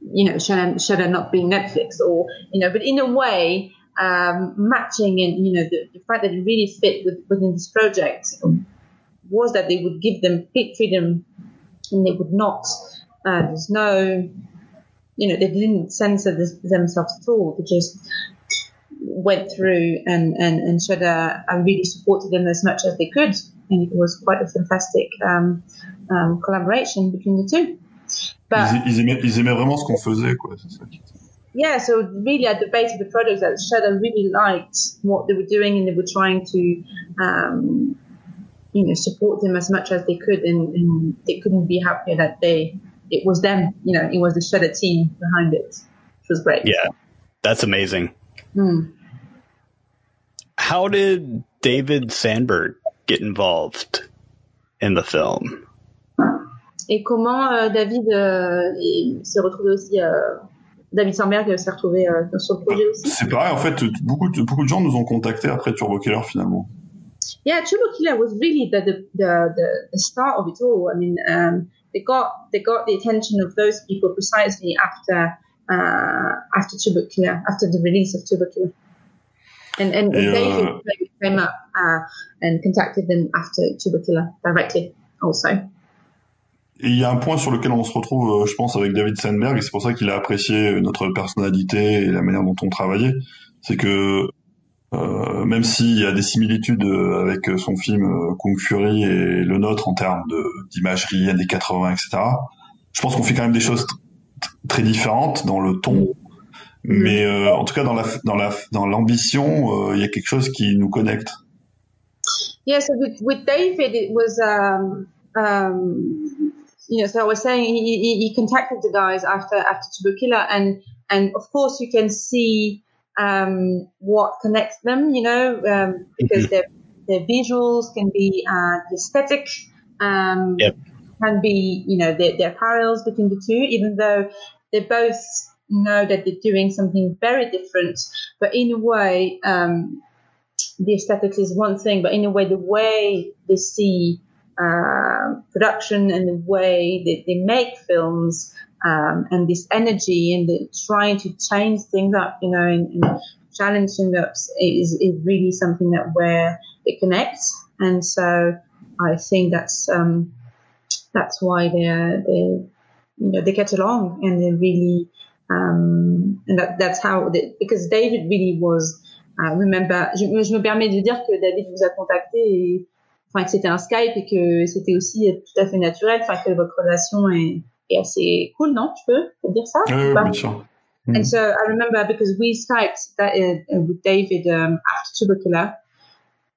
You know, should Shudder not being Netflix or you know, but in a way, um, matching and you know the, the fact that it really fit with, within this project was that they would give them complete freedom and they would not. Uh, there's no you know, they didn't censor this, themselves at all. They just went through and, and, and a, and really supported them as much as they could. And it was quite a fantastic um, um, collaboration between the two. But, ils, ils, aimaient, ils aimaient vraiment ce qu'on faisait, quoi. yeah, so really at the base of the project, that Shudder really liked what they were doing, and they were trying to, um, you know, support them as much as they could, and, and, they couldn't be happier that they it was them, you know, it was the Shudder team behind it, which was great. Yeah, that's amazing. Mm. How did David Sandberg get involved in the film? Et comment euh, David euh, s'est retrouvé aussi euh, David Sandberg s'est retrouvé sur le projet aussi? C'est pareil, en fait, beaucoup de, beaucoup de gens nous ont contactés après Turbo Killer finalement. Yeah, Turbo Killer was really the the, the, the start of it all. I mean, um, they got they got the attention of those people precisely after uh, after Turbo Killer, after the release of Turbo Killer. And and Et David euh... came up uh, and contacted them after Turbo Killer directly also. Il y a un point sur lequel on se retrouve, euh, je pense, avec David Sandberg, et c'est pour ça qu'il a apprécié notre personnalité et la manière dont on travaillait. C'est que euh, même s'il y a des similitudes avec son film euh, Kung Fury et le nôtre en termes d'imagerie années 80, etc., je pense qu'on fait quand même des choses très différentes dans le ton. Mais euh, en tout cas, dans la dans la dans l'ambition, euh, il y a quelque chose qui nous connecte. Yeah, so with, with David, it was um, um, you know, so I was saying he, he, he contacted the guys after after Turbo Killer, and and of course you can see um, what connects them, you know, um, because mm-hmm. their their visuals can be uh, aesthetic, um, yep. can be you know their, their parallels between the two, even though they both know that they're doing something very different, but in a way. Um, the aesthetics is one thing, but in a way, the way they see uh, production and the way that they make films um, and this energy and the trying to change things up, you know, and, and challenging ups is, is really something that where it connects. And so I think that's um, that's why they're they you know they get along and they really um, and that, that's how they, because David really was. Uh, remember, je, je me permets de dire que David vous a contacté et enfin que c'était un Skype et que c'était aussi tout à fait naturel, enfin que votre relation est, est assez cool, non Tu peux, dire ça Oui, bien sûr. And so I remember because we Skyped that uh, with David um, after Turbo Killer,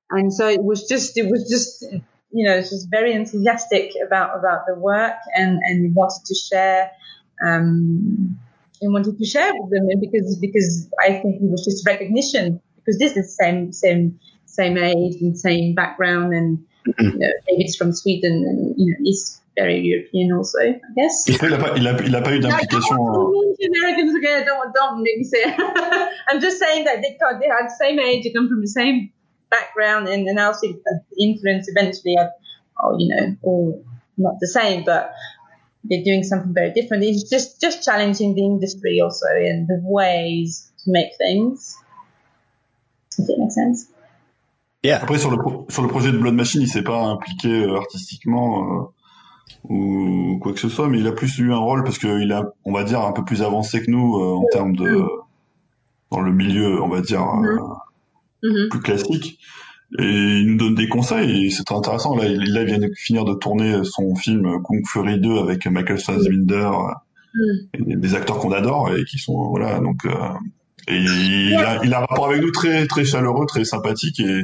and so it was just it was just you know just very enthusiastic about about the work and and wanted to share um, and wanted to share with them because because I think it was just recognition because this is the same same same age and same background, and. Mm-hmm. you know, David's from Sweden, and you know, he's very European also, I guess. Il n'a pas, il a, il a pas eu d'implication. No, euh, Americans again, don't, don't make me say. I'm just saying that they they had the same age, they come from the same background, and then also the influence eventually, are, oh, you know, all not the same, but they're doing something very different. It's just just challenging the industry also in the ways to make things. If that makes sense. Yeah. Après sur le sur le projet de Blood Machine, il s'est pas impliqué euh, artistiquement euh, ou quoi que ce soit, mais il a plus eu un rôle parce qu'il a, on va dire, un peu plus avancé que nous euh, en termes de dans le milieu, on va dire mm-hmm. Mm-hmm. plus classique. Et il nous donne des conseils et c'est très intéressant. Là, il, là, il vient de finir de tourner son film Kung Fury 2 avec Michael Fassbender, mm. des acteurs qu'on adore et qui sont voilà donc. et il a, il a un rapport avec nous très très chaleureux, très sympathique et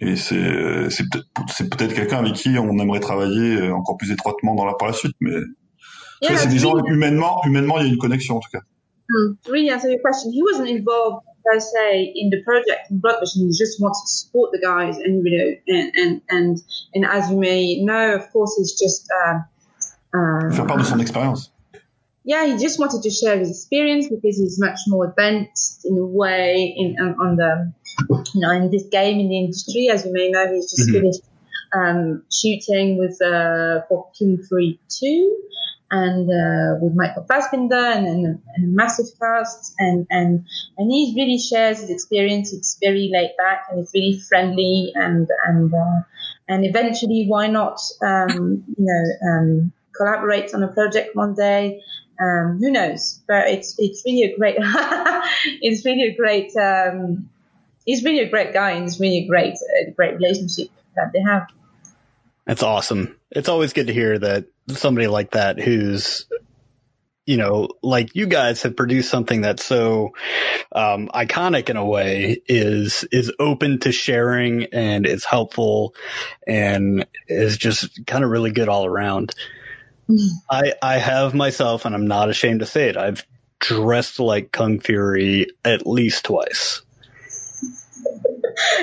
et c'est c'est peut-être c'est peut-être quelqu'un avec qui on aimerait travailler encore plus étroitement dans la par la suite mais yeah, c'est des gens humainement humainement il y a une connexion en tout cas. Mm. really answer your question he wasn't involved per se in the project in Blood Machine he just wanted to support the guys and you know and and and, and as you may know of course he's just uh, uh, faire part de son expérience. Yeah, he just wanted to share his experience because he's much more advanced in a way in on, on the you know in this game in the industry. As you may know, he's just mm-hmm. finished um, shooting with uh, for Kung Fury Two and uh, with Michael Fassbender and, and, and, a massive cast and and and he really shares his experience. It's very laid back and it's really friendly and and uh, and eventually why not um, you know um, collaborate on a project one day um, who knows? But it's it's really a great it's really a great um, he's really a great guy and it's really a great a great relationship that they have. That's awesome. It's always good to hear that somebody like that who's you know, like you guys have produced something that's so um, iconic in a way is is open to sharing and is helpful and is just kind of really good all around. I I have myself, and I'm not ashamed to say it. I've dressed like Kung Fury at least twice.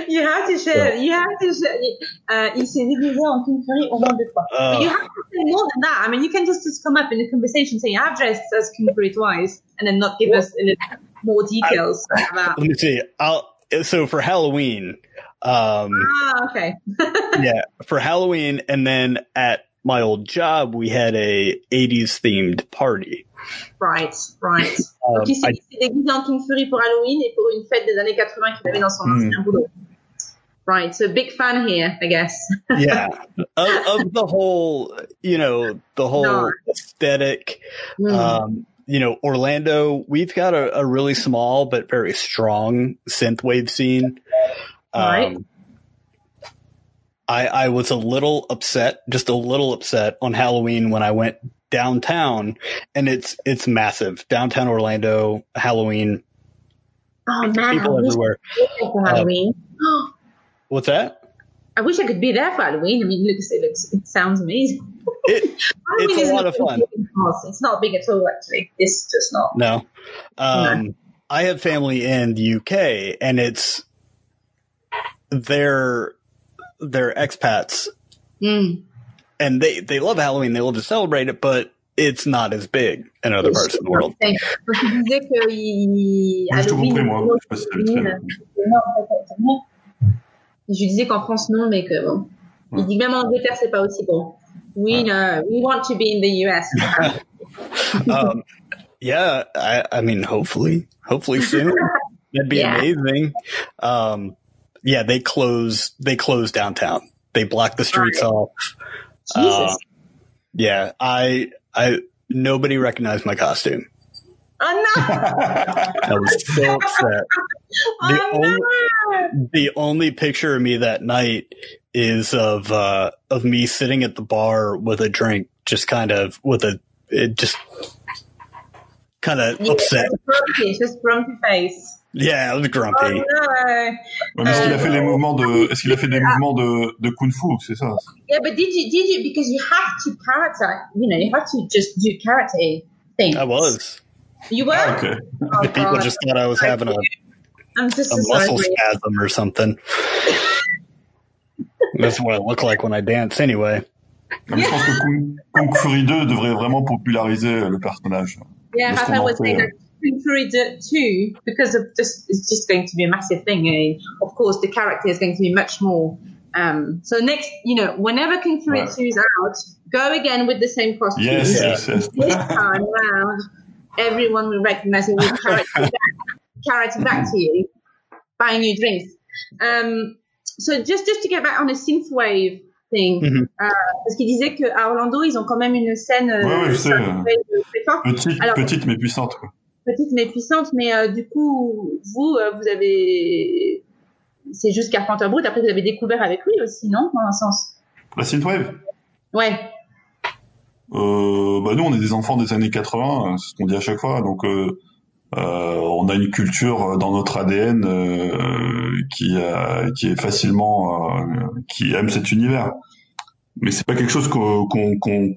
You have to share. You have to share. Uh, s'est déguisé en Kung Fury au moins. Uh, but you have to say more than that. I mean, you can just, just come up in a conversation saying, I've dressed as Fury twice, and then not give well, us more details I, about. Let me see. I'll, so for Halloween. Um, ah, okay. yeah, for Halloween, and then at my old job, we had a 80s themed party. Right, right. Um, Donc, il s'est déguisé en Kung Fury pour Halloween et pour une fête des années 80 qu'il avait dans son ancien mm. boulot. Right, so big fan here, I guess. yeah, of, of, the whole, you know, the whole no. aesthetic. Mm. Um, you know, Orlando, we've got a, a, really small but very strong synthwave scene. Um, right. I, I was a little upset, just a little upset on Halloween when I went downtown and it's it's massive. Downtown Orlando, Halloween. Oh man, people everywhere. Halloween. Uh, what's that? I wish I could be there for Halloween. I mean, it looks it, looks, it sounds amazing. It, it's a lot of fun. It's not big at all, actually. It's just not. No. Um, no. I have family in the UK, and it's their they're expats, mm. And they they love Halloween. They love to celebrate it, but it's not as big in other parts of the world. Je disais qu'en France non, mais que bon. Il dit même en Angleterre c'est pas aussi bon. We know. We want to be in the US. um, yeah, I, I mean, hopefully, hopefully soon. That'd be yeah. amazing. Um, yeah, they close they close downtown. They block the streets right. off. Uh, yeah, I I nobody recognized my costume. Oh no! I was so upset. The, oh, only, the only picture of me that night is of uh, of me sitting at the bar with a drink, just kind of with a it just kind of yeah, upset. Grumpy, just grumpy face. Yeah, was grumpy. Oh, no. est-ce qu'il a fait les mouvements de, est-ce qu'il a fait des mouvements de, de kung fu, c'est ça? Yeah, but did you, did you, because you have to character, you know, you have to just do character things. I was. You were? Oh, okay. Oh, People just thought I was having a, I'm just a muscle spasm or something. That's what I look like when I dance anyway. Je pense que Kung, Kung Fury 2 devrait vraiment populariser le personnage. Yeah, I would say that Fury 2 because of just it's just going to be a massive thing. And of course, the character is going to be much more. Um, so next, you know, whenever King. 2 is out, go again with the same costume. Yes, yes, yes. This time round, everyone will recognize it with character back, character back to you, buying new drinks. Um, so just just to get back on a synthwave thing, mm-hmm. euh, parce qu'il disait qu'à Orlando, ils ont quand même une scène. Euh, ouais, ouais, je sais. Petite, Alors, petite mais puissante. Quoi petite mais puissante. Mais euh, du coup, vous, euh, vous avez, c'est juste Carpenter Brut. Après, vous avez découvert avec lui aussi, non, dans un sens? La synthwave. Ouais. Euh, bah nous, on est des enfants des années 80, c'est ce qu'on dit à chaque fois. Donc, euh, on a une culture dans notre ADN euh, qui, qui est facilement, qui aime cet univers. Mais c'est pas quelque chose qu'on qu'on qu'on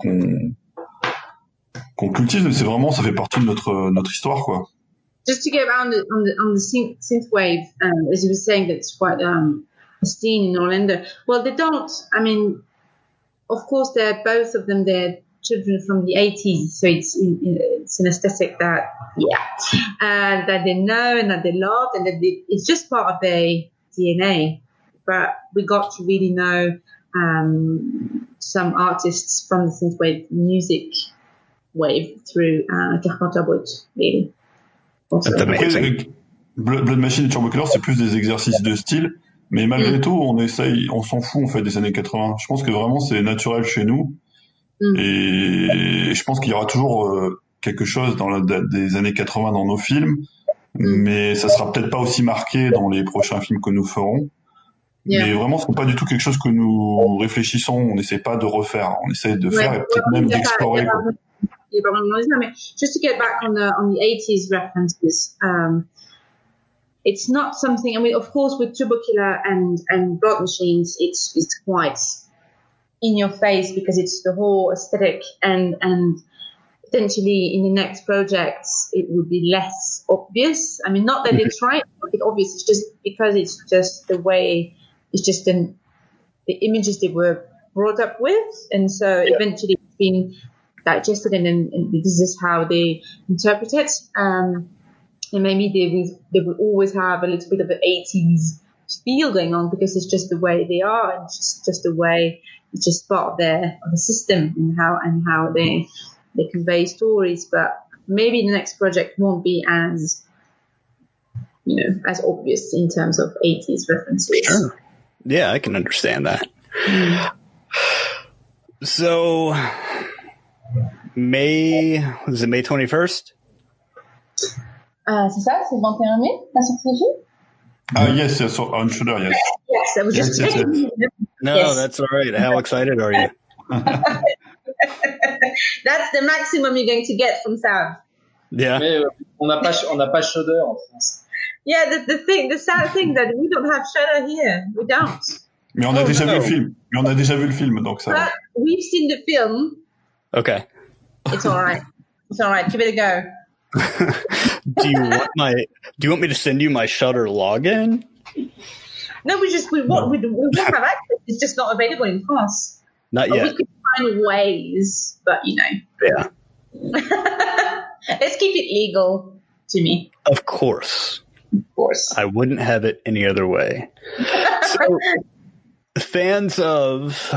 c'est vraiment, ça fait partie de notre, notre histoire, quoi. Just to get around on the, on the synth, synth wave, um, as you were saying, that's quite, um, esteemed in Orlando. Well, they don't, I mean, of course, they're both of them, they're children from the 80s, so it's, it's an aesthetic that, yeah, uh, that they know and that they love and that it's just part of their DNA. But we got to really know, um, some artists from the synthwave music wave through uh, Carpenter Brut, really. Blood Machine et Turbo Killer, c'est plus des exercices de style, mais malgré mm. tout, on essaye, on s'en fout en fait des années 80. Je pense que vraiment c'est naturel chez nous, mm. et je pense qu'il y aura toujours euh, quelque chose dans la, des années 80 dans nos films, mm. mais ça sera peut-être pas aussi marqué dans les prochains films que nous ferons. Mais vraiment, ce n'est pas du tout quelque chose que nous réfléchissons. On n'essaie pas de refaire. On essaie de faire et peut-être même d'explorer. Just to get back on the on the 80s references, um, it's not something. I mean, of course, with Killer and and Blood Machines, it's it's quite in your face because it's the whole aesthetic and and potentially in the next projects it would be less obvious. I mean, not that they mm-hmm. try to make it obvious, it's just because it's just the way it's just an, the images they were brought up with, and so yeah. eventually it's been digested, and, and, this is how they interpret it. Um, and maybe they will, they will always have a little bit of the 80s feel going on because it's just the way they are, and just just the way it's just part of their of the system and how and how they they convey stories. But maybe the next project won't be as you know as obvious in terms of 80s references. Sure. Yeah, I can understand that. So May was it May 21st? Uh, c'est ça, c'est le 21 mai, la sortie du film? Uh, yes, yes, on Shudder, yes. Yes, I was just yes, checking. Yes, yes. No, yes. that's all right. How excited are you? that's the maximum you're going to get from Sam. Yeah. Mais euh, on n'a pas, on n'a pas Shudder en France. Yeah, the, the thing, the sad thing that we don't have Shudder here. We don't. Mais on a oh, déjà no. vu le film. Mais on a déjà vu le film, donc ça. But we've seen the film. Okay. It's all right. It's all right. Give it a go. do you want my? Do you want me to send you my Shudder login? No, we just we want we, we have access. It's just not available in class. Not yet. we could find ways, but you know. Yeah. Let's keep it legal, Jimmy. Of course. Of course. I wouldn't have it any other way. so, fans of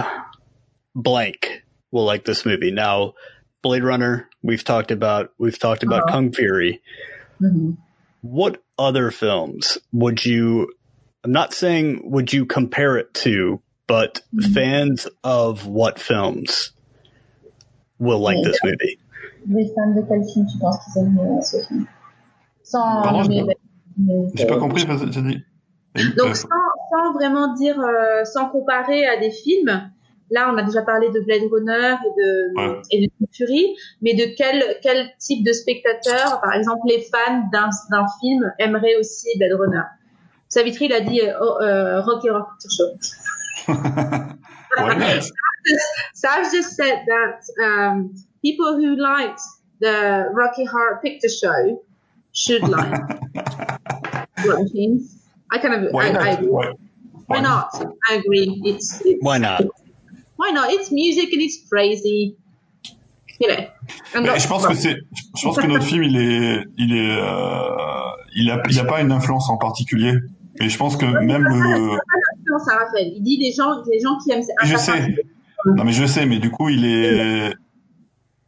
blank will like this movie. Now, Blade Runner, we've talked about. We've talked about uh-huh. Kung Fury. Mm-hmm. What other films would you I'm not saying would you compare it to, but mm-hmm. fans of what films will like this movie? Les fans de quel film tu penses qu'ils aiment ce film Sans. Pardon, j'ai pas compris, j'ai dit. Donc, sans, sans, vraiment dire, euh, sans comparer à des films, là, on a déjà parlé de Blade Runner et de, ouais. et de Fury, mais de quel, quel type de spectateur, par exemple, les fans d'un film aimeraient aussi Blade Runner? Savitri, il a dit euh, oh, euh, Rocky Horror Picture Show. Sav just said that um, people who liked the Rocky Horror Picture Show should like what machines. I kind of, why I, not? I, why, why not? I agree. It's, it's why not? Why not? It's music and it's crazy. You know. Mais je pense que c'est, je pense que notre film, il est, il est, euh, il a, il a pas une influence en particulier. Et je pense que même le. Ça, Raphaël. Il dit des gens, des gens qui aiment. Je sais. Non mais je sais, mais du coup il est,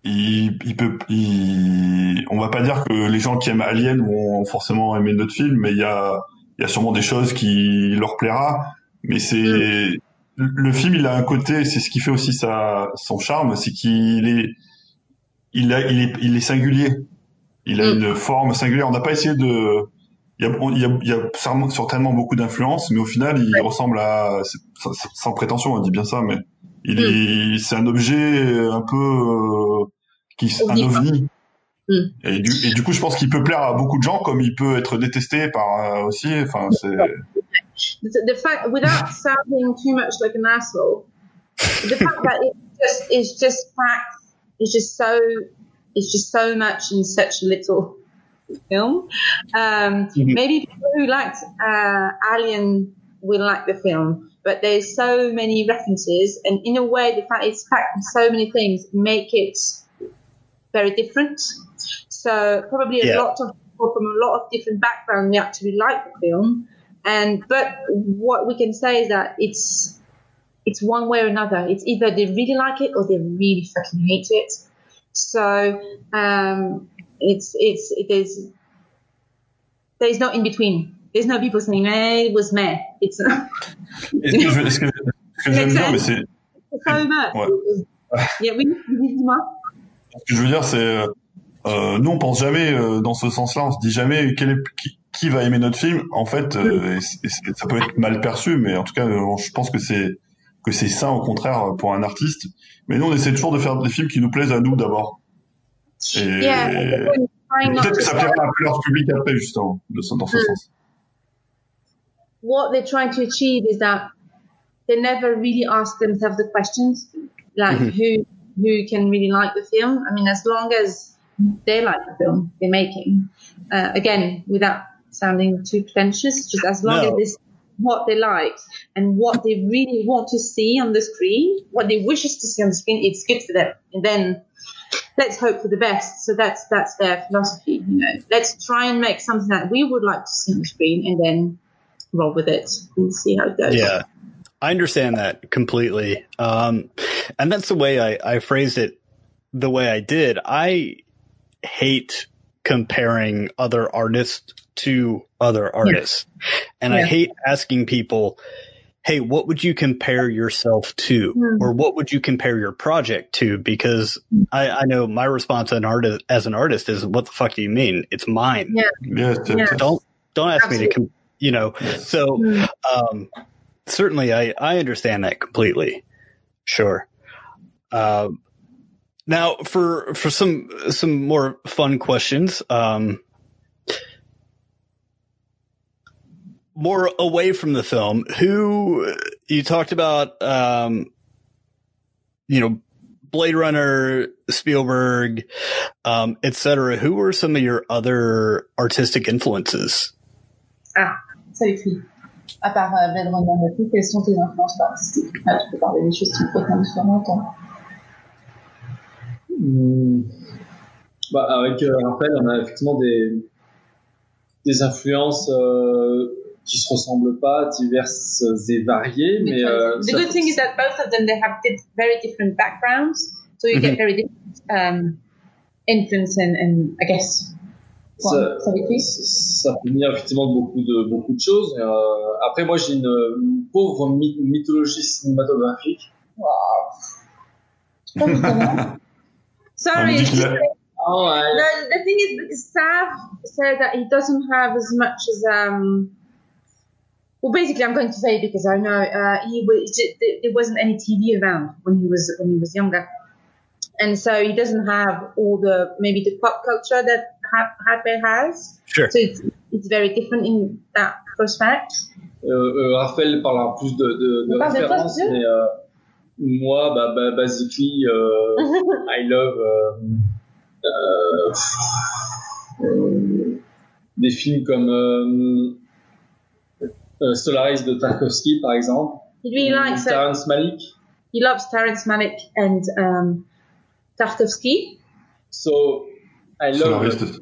il, il peut, il... on va pas dire que les gens qui aiment Alien vont forcément aimer notre film, mais il y a, il y a sûrement des choses qui leur plaira. Mais c'est le film, il a un côté, c'est ce qui fait aussi sa son charme, c'est qu'il est, il a, il est, il est singulier. Il a mm. une forme singulière. On n'a pas essayé de il y a, il y a, il y a certainement beaucoup d'influence, mais au final, il ressemble à, sans prétention, on dit bien ça, mais il mm. est, c'est un objet un peu euh, qui, un ovni. Mm. Et, du, et du coup, je pense qu'il peut plaire à beaucoup de gens, comme il peut être détesté par euh, aussi. Enfin, c'est. The, the fact, without sounding too much like an asshole, the fact that it just is just fact is just so it's just so much in such a little film. Um, mm-hmm. Maybe people who liked uh, Alien will like the film, but there's so many references, and in a way, the fact it's packed with so many things make it very different. So probably a yeah. lot of people from a lot of different backgrounds actually like the film, and but what we can say is that it's it's one way or another. It's either they really like it or they really fucking hate it. So um, it's it's it is there's no in between. There's no people saying eh, it was me. It's not. Est-ce que je, est-ce que, ce que je veux dire, mais c'est. So much. Ouais. Yeah, oui, dis-moi. Ce que je veux dire, c'est euh, nous on pense jamais euh, dans ce sens-là. On se dit jamais quel est, qui, qui va aimer notre film. En fait, euh, et, et ça peut être mal perçu, mais en tout cas, euh, je pense que c'est que c'est ça au contraire pour un artiste. Mais nous on essaie toujours de faire des films qui nous plaisent à nous d'abord. Et peut-être que ça plaira un peu leur public après, justement, dans ce mm. sens. What they're trying to achieve is that they never really ask themselves the questions like mm-hmm. who who can really like the film. I mean, as long as they like the film they're making, uh, again, without sounding too pretentious, just as long no. as this what they like and what they really want to see on the screen, what they wish to see on the screen, it's good for them. And then let's hope for the best. So that's that's their philosophy. You know, let's try and make something that we would like to see on the screen, and then roll with it and see how it goes. Yeah, I understand that completely. Um, and that's the way I, I phrased it the way I did. I hate comparing other artists to other artists. Yeah. And yeah. I hate asking people, Hey, what would you compare yourself to? Mm. Or what would you compare your project to? Because I, I, know my response as an artist, as an artist is, what the fuck do you mean? It's mine. Yeah. yeah. Don't, don't ask Absolutely. me to, com- you know, so, mm. um, certainly I, I understand that completely. Sure. Uh, now for, for some, some more fun questions, um, more away from the film, who you talked about, um, you know, Blade Runner, Spielberg, um, etc. Who were some of your other artistic influences? Ah, Sophie. à part euh, Blade Runner quelles sont tes influences artistiques ah, Tu peux parler des choses peut différentes. Hein. Mmh. Bah, avec euh, Raphaël, on a effectivement des, des influences euh, qui se ressemblent pas, diverses et variées. Mais euh, the good thing is that both of them they have very different backgrounds, so you get mm-hmm. very different um, influence and, and I guess ça, ça, peut venir effectivement de beaucoup de beaucoup de choses. Euh, après, moi, j'ai une, une, pauvre mythologie cinématographique. Wow. Sorry. oh, I... the, the thing is, because Sav said that he doesn't have as much as um. Well, basically, I'm going to say because I know uh, he was. There wasn't any TV around when he was when he was younger, and so he doesn't have all the maybe the pop culture that hardware has. Sure. So it's, it's very different in that respect. Euh, euh, Raphaël parlera plus de, de, de références, mais euh, moi, bah, bah, basically, euh, I love euh, euh, des films comme Solaris de Tarkovsky, par exemple. He really likes Terrence Malick. He loves Terrence Malick and um, Tarkovsky. So I love Solaris.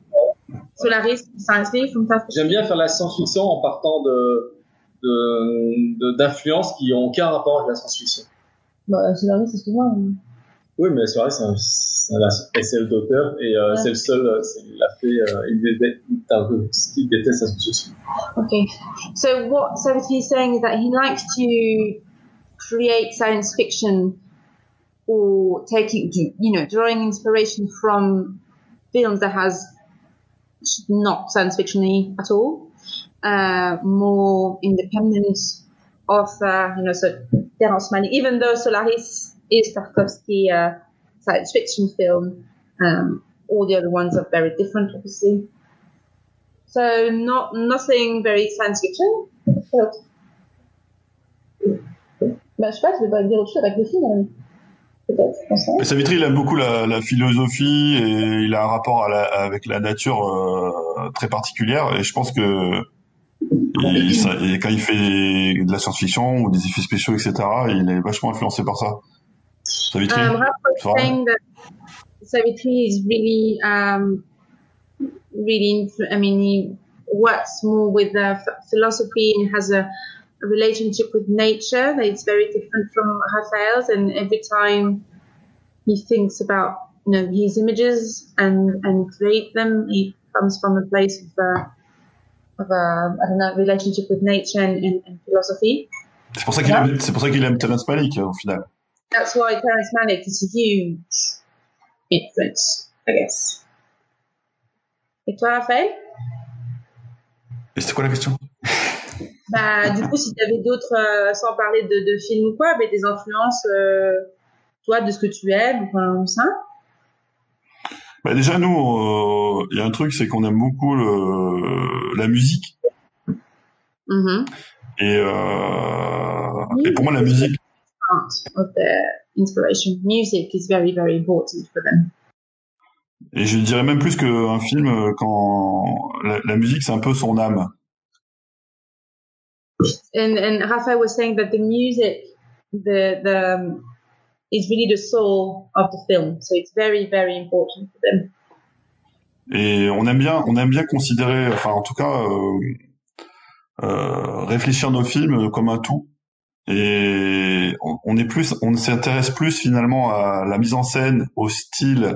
Solaris, J'aime bien faire la science-fiction en partant de d'influences qui ont aucun rapport avec la science-fiction. Bah, c'est ce que moi. Oui, mais c'est un SL d'auteur et euh, c'est le seul, euh, il a fait, il, déteste, il déteste la science-fiction. Okay. So what Savitri is saying is that he likes to create science fiction or taking, you know, drawing inspiration from films that has not science fiction at all, uh, more independent author, you know, so Terrence Malick, even though Solaris is Tarkovsky uh, science fiction film, um, all the other ones are very different, obviously. So not nothing very science fiction. But, bah, je sais pas, veux pas dire autre avec le film Mais Savitri, il aime beaucoup la, philosophie et il a un rapport avec la nature euh, très particulière. Et je pense que ça, et quand il fait de la science-fiction ou des effets spéciaux, etc., il est vachement influencé par ça. Savitri, um, Savitri is really, um, really, I mean, he works more with the philosophy and has a a relationship with nature that is very different from Raphael's. And every time he thinks about you know his images and and create them, he comes from a place of uh, of a I don't know relationship with nature and, and, and philosophy. C'est pour ça qu'il aime, c'est pour ça qu'il aime Terrence Malick au final. That's why Terrence Malick is a huge influence, I guess. Et toi, Raphaël? Et c'était quoi la question? Bah, du coup, si tu avais d'autres, euh, sans parler de, de films ou quoi, mais des influences, euh, toi, de ce que tu aimes, enfin, ça? Bah déjà nous, il y a un truc, c'est qu'on aime beaucoup le, la musique. Mm-hmm. Et, euh, et pour moi, la musique. Of their inspiration, music is very very important for them. Et je dirais même plus qu'un film, euh, quand la, la musique, c'est un peu son âme. And and Raphael was saying that the music, the the is really the soul of the film. So it's very very important for them. Et on aime bien, on aime bien considérer, enfin en tout cas, euh, euh, réfléchir nos films comme un tout. Et on, on est plus, on s'intéresse plus finalement à la mise en scène, au style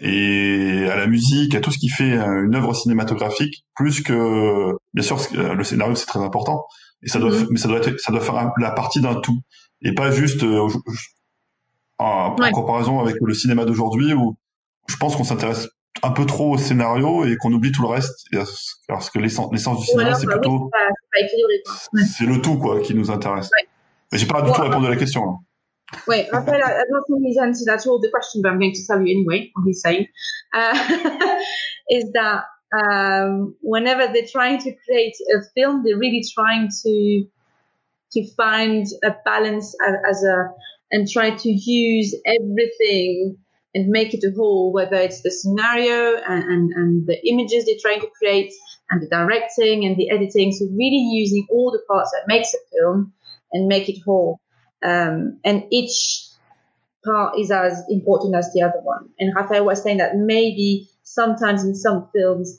et à la musique, à tout ce qui fait une œuvre cinématographique, plus que bien sûr le scénario c'est très important, et ça doit, mm-hmm. mais ça doit être, ça doit faire la partie d'un tout, et pas juste euh, en, en comparaison avec le cinéma d'aujourd'hui où je pense qu'on s'intéresse un peu trop au scénario et qu'on oublie tout le reste, parce que l'essence, du cinéma c'est bah plutôt, c'est le tout quoi qui nous intéresse. Ouais. Mais j'ai pas du tout répondu à la question. Wait, I, feel like, I don't think he's answered at all the question, but I'm going to tell you anyway what he's saying. Uh, is that um, whenever they're trying to create a film, they're really trying to to find a balance as a and try to use everything and make it a whole, whether it's the scenario and, and, and the images they're trying to create and the directing and the editing. So really using all the parts that makes a film and make it whole. Um, and each part is as important as the other one. And Rafael was saying that maybe sometimes in some films,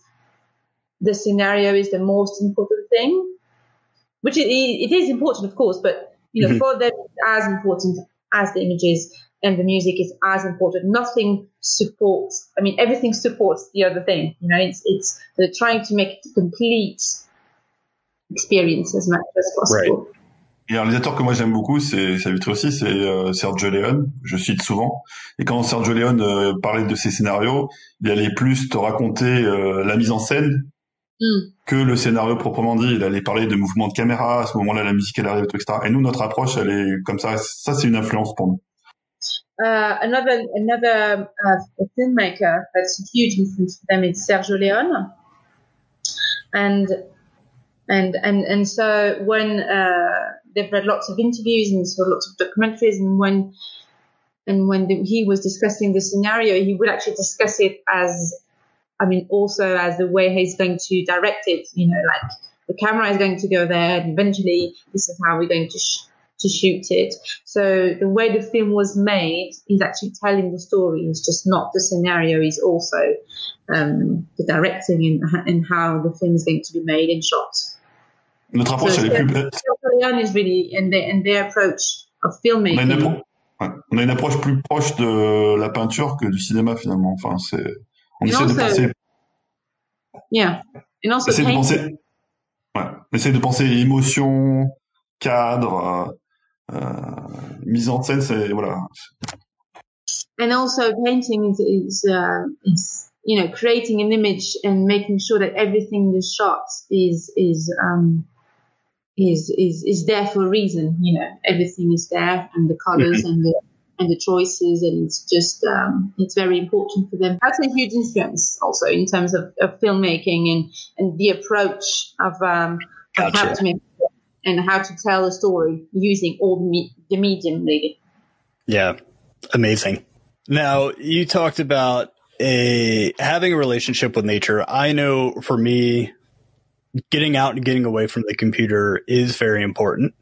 the scenario is the most important thing, which it, it is important, of course, but you know, mm-hmm. for them, it's as important as the images and the music is as important. Nothing supports, I mean, everything supports the other thing. You know, it's, it's, they're trying to make it complete experience as much as possible. Right. Et un réalisateur que moi j'aime beaucoup, c'est ça aussi, c'est euh, Sergio Leone. Je cite souvent. Et quand Sergio Leone euh, parlait de ses scénarios, il allait plus te raconter euh, la mise en scène mm. que le scénario proprement dit. Il allait parler de mouvements de caméra. À ce moment-là, la musique elle arrive, etc. Et nous, notre approche, elle est comme ça. Ça, c'est une influence pour nous. Uh, another another uh, filmmaker that's a huge influence for them is Sergio Leone, and and and and so when uh, they've read lots of interviews and saw lots of documentaries. And when and when the, he was discussing the scenario, he would actually discuss it as, I mean, also as the way he's going to direct it. You know, like the camera is going to go there, and eventually this is how we're going to. Sh- to shoot it. So the way the film was made is actually telling the story. It's just not the scenario. Is also um, the directing and, and how the film is going to be made and shot. Notre approche, so, elle est plus. Is really in their, in their approach of filmmaking. On a, une ouais. on a une approche plus proche de la peinture que du cinéma finalement. Enfin, c'est. On essaie also, de penser. Yeah. And also essaie de penser. Ouais. Essaie de penser émotion, cadre, euh, mise en scène, c'est voilà. And also painting is is, uh, is you know creating an image and making sure that everything in the shots is is um is is is there for a reason. You know, everything is there, and the colors and the and the choices, and it's just um, it's very important for them. That's a huge influence also in terms of, of filmmaking and and the approach of, um, gotcha. of how to make and how to tell a story using all the, me- the medium really. Yeah, amazing. Now you talked about a having a relationship with nature. I know for me, getting out and getting away from the computer is very important.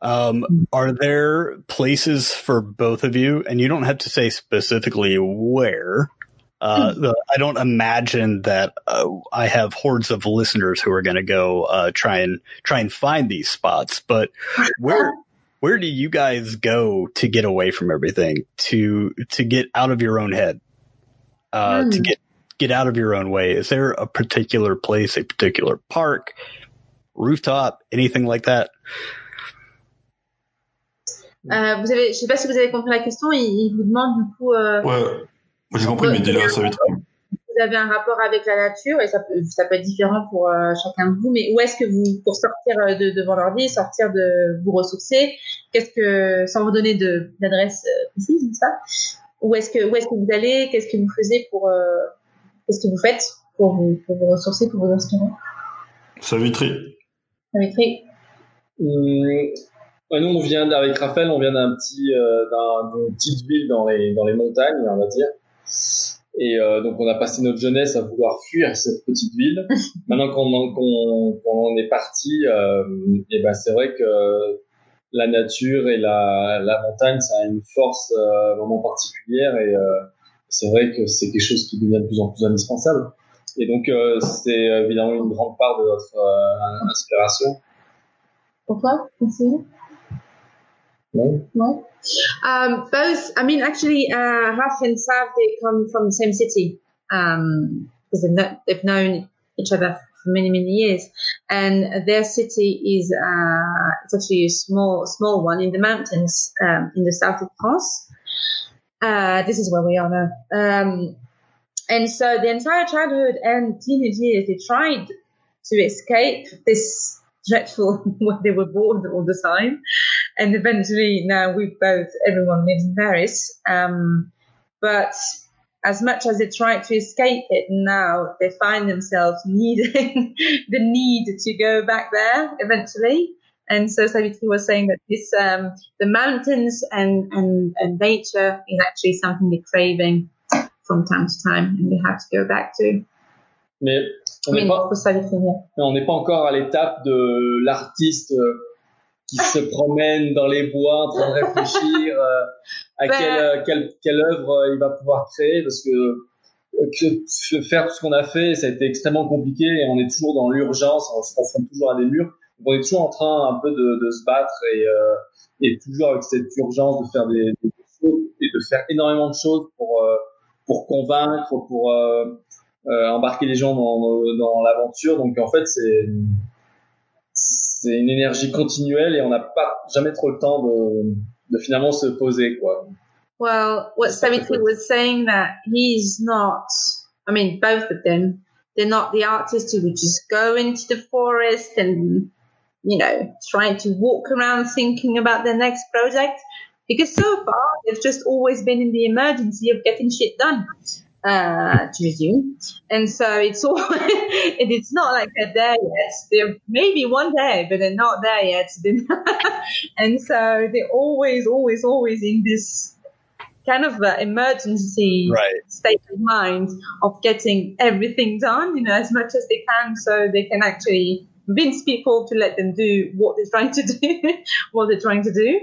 Um, are there places for both of you? And you don't have to say specifically where. Uh, the, I don't imagine that uh, I have hordes of listeners who are going to go uh, try and try and find these spots. But where where do you guys go to get away from everything to to get out of your own head, mm. to hmm. get get out of your own way? Is there a particular place, a particular park, rooftop, anything like that? Euh, vous avez, je sais pas si vous avez compris la question. Il, il vous demande du coup. Euh, ouais, j'ai compris, mais dis-le ça vite. Vous avez un rapport avec la nature et ça peut, ça peut être différent pour euh, chacun de vous. Mais où est-ce que vous, pour sortir euh, de devant l'ordi, sortir de vous ressourcer, qu'est-ce que, sans vous donner de d'adresse euh, précise, pas? Où est-ce que où est-ce que vous allez? Qu'est-ce que vous faisiez pour Qu'est-ce que vous faites pour vous pour vous ressourcer, pour vous inspirer Savitri. Savitri. Hum, nous, on vient avec Raphaël, on vient d'un petit, euh, d'une petite ville dans les dans les montagnes, on va dire. Et euh, donc, on a passé notre jeunesse à vouloir fuir cette petite ville. Maintenant qu'on qu'on est parti, euh, et ben c'est vrai que la nature et la, la montagne, ça a une force euh, vraiment particulière et euh, c'est vrai que c'est quelque chose qui devient de plus en plus indispensable. Et donc, euh, c'est évidemment une grande part de notre inspiration. Pourquoi no. No. Um, both. I mean, actually, uh, Raf and Sav they come from the same city um, because they've, no, they've known each other for many many years, and their city is uh, it's actually a small small one in the mountains um, in the south of France. Uh, this is where we are now. Um, and so the entire childhood and teenage years, they tried to escape this dreadful when they were bored all the time. And eventually now we both, everyone lives in Paris. Um, but as much as they try to escape it now, they find themselves needing the need to go back there eventually. And so Savitri was saying that this, um, the mountains and, and, and nature is actually something they're craving from time to time and they have to go back to. Mais on n'est pas, pas encore à l'étape de l'artiste euh, qui se promène dans les bois en train de réfléchir euh, à ben, quelle, euh, quelle, quelle œuvre il va pouvoir créer parce que, que faire tout ce qu'on a fait, ça a été extrêmement compliqué et on est toujours dans l'urgence, on se confronte toujours à des murs. On est toujours en train un peu de, de se battre et, euh, et toujours avec cette urgence de faire des, des, choses et de faire énormément de choses pour, pour convaincre, pour euh, embarquer les gens dans, dans l'aventure. Donc en fait, c'est c'est une énergie continuelle et on n'a pas jamais trop le temps de, de finalement se poser quoi. Well, what Savitri was saying that he's not. I mean, both of them. They're not the artists who would just go into the forest and, you know, trying to walk around thinking about their next project. Because so far, they've just always been in the emergency of getting shit done uh, to resume. And so it's all, it's not like they're there yet. They're maybe one day, but they're not there yet. and so they're always, always, always in this kind of uh, emergency right. state of mind of getting everything done, you know, as much as they can so they can actually convince people to let them do what they're trying to do, what they're trying to do.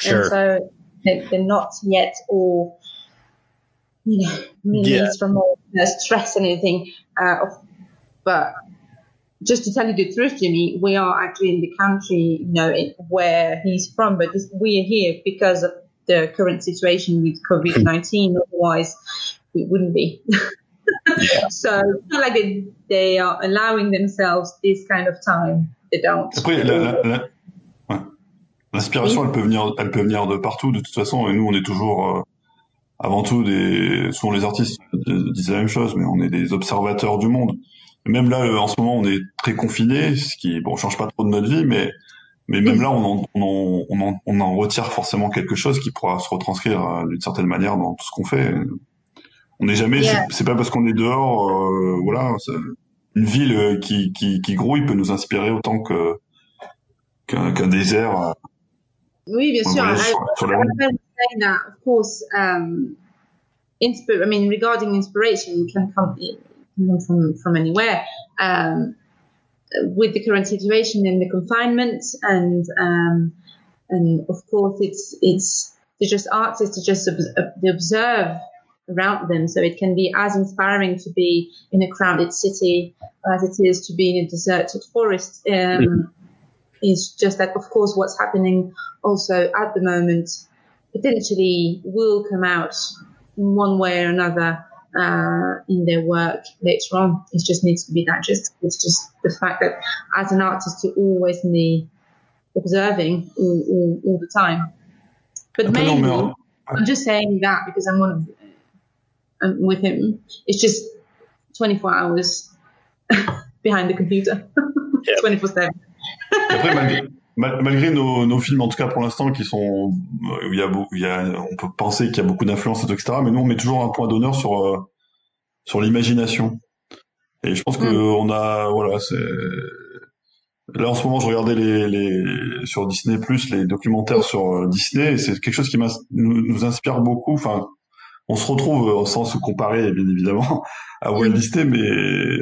Sure. And so they're not yet all you know, yeah. from all the stress and anything. Uh, but just to tell you the truth, Jimmy, we are actually in the country, you know, where he's from, but this, we are here because of the current situation with COVID 19. Otherwise, we wouldn't be. yeah. So it's not like they, they are allowing themselves this kind of time. They don't. Après, la, la, l'inspiration, elle peut venir, elle peut venir de partout. De toute façon, et nous, on est toujours euh, avant tout des souvent les artistes disent la même chose mais on est des observateurs du monde même là en ce moment on est très confinés ce qui bon change pas trop de notre vie mais mais même là on en, on en, on en, on en retire forcément quelque chose qui pourra se retranscrire euh, d'une certaine manière dans tout ce qu'on fait on n'est jamais yeah. c'est pas parce qu'on est dehors euh, voilà une ville qui, qui qui grouille peut nous inspirer autant que qu'un qu désert oui bien sûr sur, sur la saying that, of course, um, I mean, regarding inspiration can come, come from, from anywhere. Um, with the current situation and the confinement and, um, and of course it's, it's, to just artists to just ob- observe around them. So it can be as inspiring to be in a crowded city as it is to be in a deserted forest. Um, mm-hmm. It's just that, of course, what's happening also at the moment potentially will come out in one way or another uh, in their work later on. It just needs to be that. Just it's just the fact that as an artist, you're always the observing all, all, all the time. But mainly, I'm just saying that because I'm one of I'm with him. It's just 24 hours behind the computer, 24 seven. malgré nos, nos, films, en tout cas pour l'instant, qui sont, euh, il y a, il y a, on peut penser qu'il y a beaucoup d'influence, etc. Mais nous, on met toujours un point d'honneur sur euh, sur l'imagination. Et je pense que mm. on a, voilà, c'est là en ce moment, je regardais les, les sur Disney Plus les documentaires sur euh, Disney, et c'est quelque chose qui nous, nous inspire beaucoup. Enfin, on se retrouve sans se comparer, bien évidemment, à Walt Disney, mais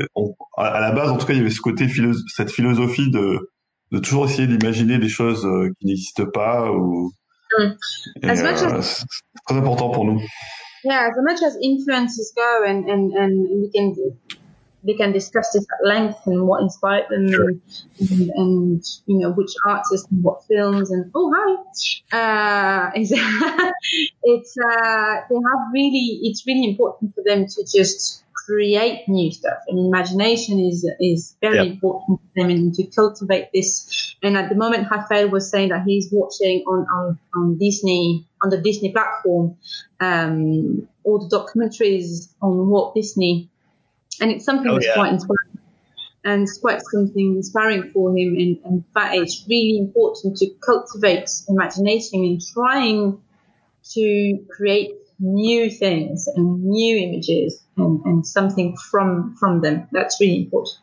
à la base, en tout cas, il y avait ce côté cette philosophie de de toujours essayer d'imaginer des choses euh, qui n'existent pas ou mm. euh, as, c'est très important pour nous. Yeah, as much as influences go, and and and we can we can discuss this at length and what inspired them sure. and, and, you know which artists and what films and oh hi. Uh, it's uh, they have really it's really important for them to just create new stuff. And imagination is is very important to them and to cultivate this. And at the moment Rafael was saying that he's watching on on, on Disney on the Disney platform um, all the documentaries on Walt Disney and it's something oh, that's yeah. quite inspiring and it's quite something inspiring for him and, and that it's really important to cultivate imagination and trying to create new things and new images and, and something from from them. That's really important.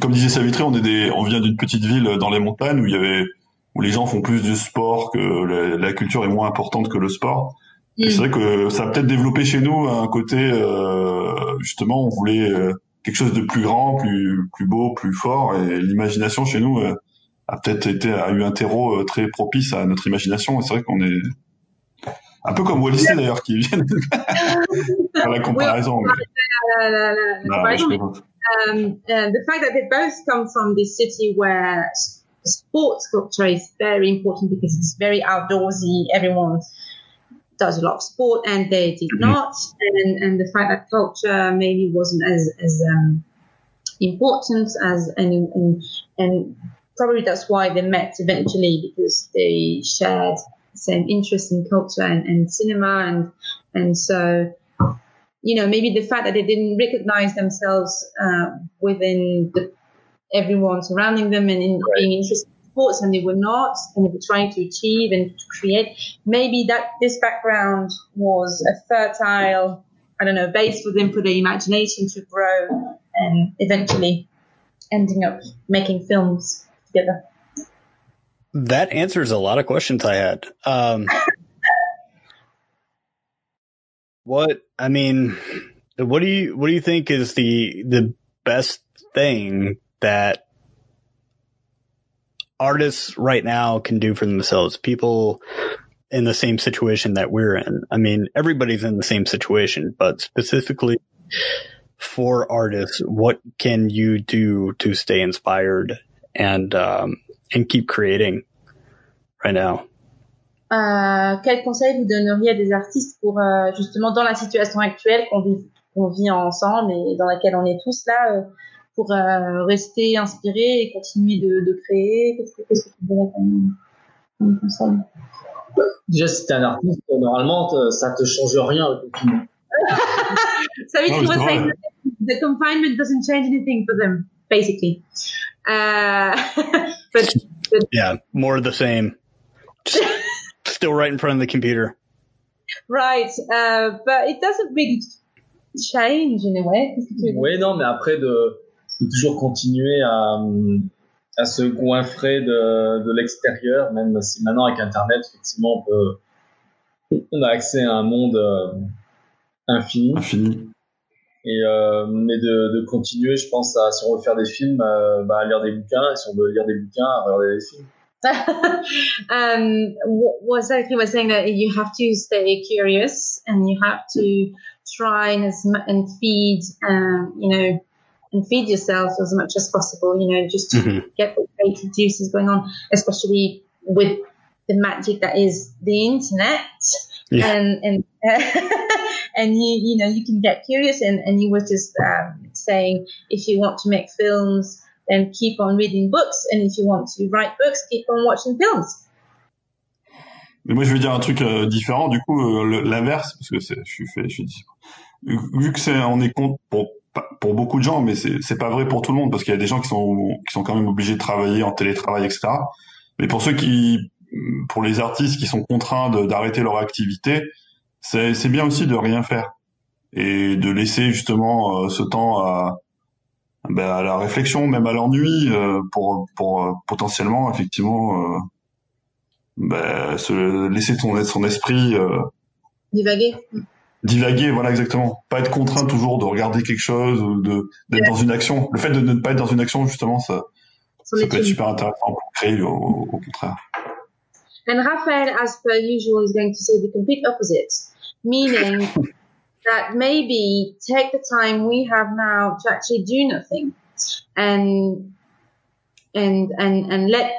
Comme disait Savitri, on est des, on vient d'une petite ville dans les montagnes où il y avait où les gens font plus du sport que la, la culture est moins importante que le sport. Mm. C'est vrai que ça a peut-être développé chez nous un côté euh, justement on voulait euh, quelque chose de plus grand, plus plus beau, plus fort et l'imagination chez nous euh, a peut-être été a eu un terreau euh, très propice à notre imagination et c'est vrai qu'on est un peu comme Wallis d'ailleurs, qui viennent faire la comparaison. La, la, la, la comparaison. Um, uh, the fact that they both come from this city where sports culture is very important because it's very outdoorsy. Everyone does a lot of sport, and they did mm-hmm. not. And, and the fact that culture maybe wasn't as as um, important as and, and and probably that's why they met eventually because they shared the same interest in culture and, and cinema and and so you know maybe the fact that they didn't recognize themselves uh, within the, everyone surrounding them and in right. being interested and they were not and they were trying to achieve and to create maybe that this background was a fertile i don't know base for them for their imagination to grow and eventually ending up making films together that answers a lot of questions I had. Um, what I mean, what do you what do you think is the the best thing that artists right now can do for themselves? People in the same situation that we're in. I mean, everybody's in the same situation, but specifically for artists, what can you do to stay inspired and um, and keep creating right now? Euh, quel conseil vous donneriez à des artistes pour euh, justement dans la situation actuelle qu'on vit, qu'on vit ensemble et dans laquelle on est tous là euh, pour euh, rester inspiré et continuer de, de créer Qu'est-ce que, qu'est-ce que tu dirais comme, comme conseil? Déjà, si t'es un artiste, normalement, ça te change rien le confinement. so it was saying the confinement doesn't change anything for them, basically. Uh, but, but yeah, more of the same. Still right in front of the computer. Right, uh, but it doesn't really change in a way. Oui, non, mais après de, de toujours continuer à, à se goinfrer de, de l'extérieur, même si maintenant avec Internet, effectivement, on peut, on a accès à un monde euh, infini. Infini. Et euh, mais de, de continuer, je pense, à si on veut faire des films, euh, bah, à lire des bouquins, et si on veut lire des bouquins, à regarder des films. um, what exactly was saying that you have to stay curious and you have to try and, as, and feed, um, you know, and feed yourself as much as possible, you know, just to mm-hmm. get the creative juices going on, especially with the magic that is the internet. Yeah. And, and, and you, you know, you can get curious and, and you were just, um, saying if you want to make films, and keep on reading books. And if you want to write books, keep on watching films. Mais moi, je vais dire un truc euh, différent. Du coup, euh, l'inverse, parce que je suis fait, je suis vu que c'est, on est compte pour pour beaucoup de gens, mais c'est pas vrai pour tout le monde parce qu'il y a des gens qui sont qui sont quand même obligés de travailler en télétravail, etc. Mais pour ceux qui, pour les artistes qui sont contraints d'arrêter leur activité, c'est bien aussi de rien faire et de laisser justement ce temps à, ben, à la réflexion, même à l'ennui, euh, pour, pour euh, potentiellement effectivement euh, ben, se laisser ton, son esprit divaguer. Divaguer, voilà exactement. Pas être contraint toujours de regarder quelque chose ou de d'être dans une action. Le fait de ne pas être dans une action, justement, ça, ça peut être super intéressant pour créer, au, au contraire. And Raphael, as per usual, is going to say the complete opposite, meaning that maybe take the time we have now to actually do nothing and and and and let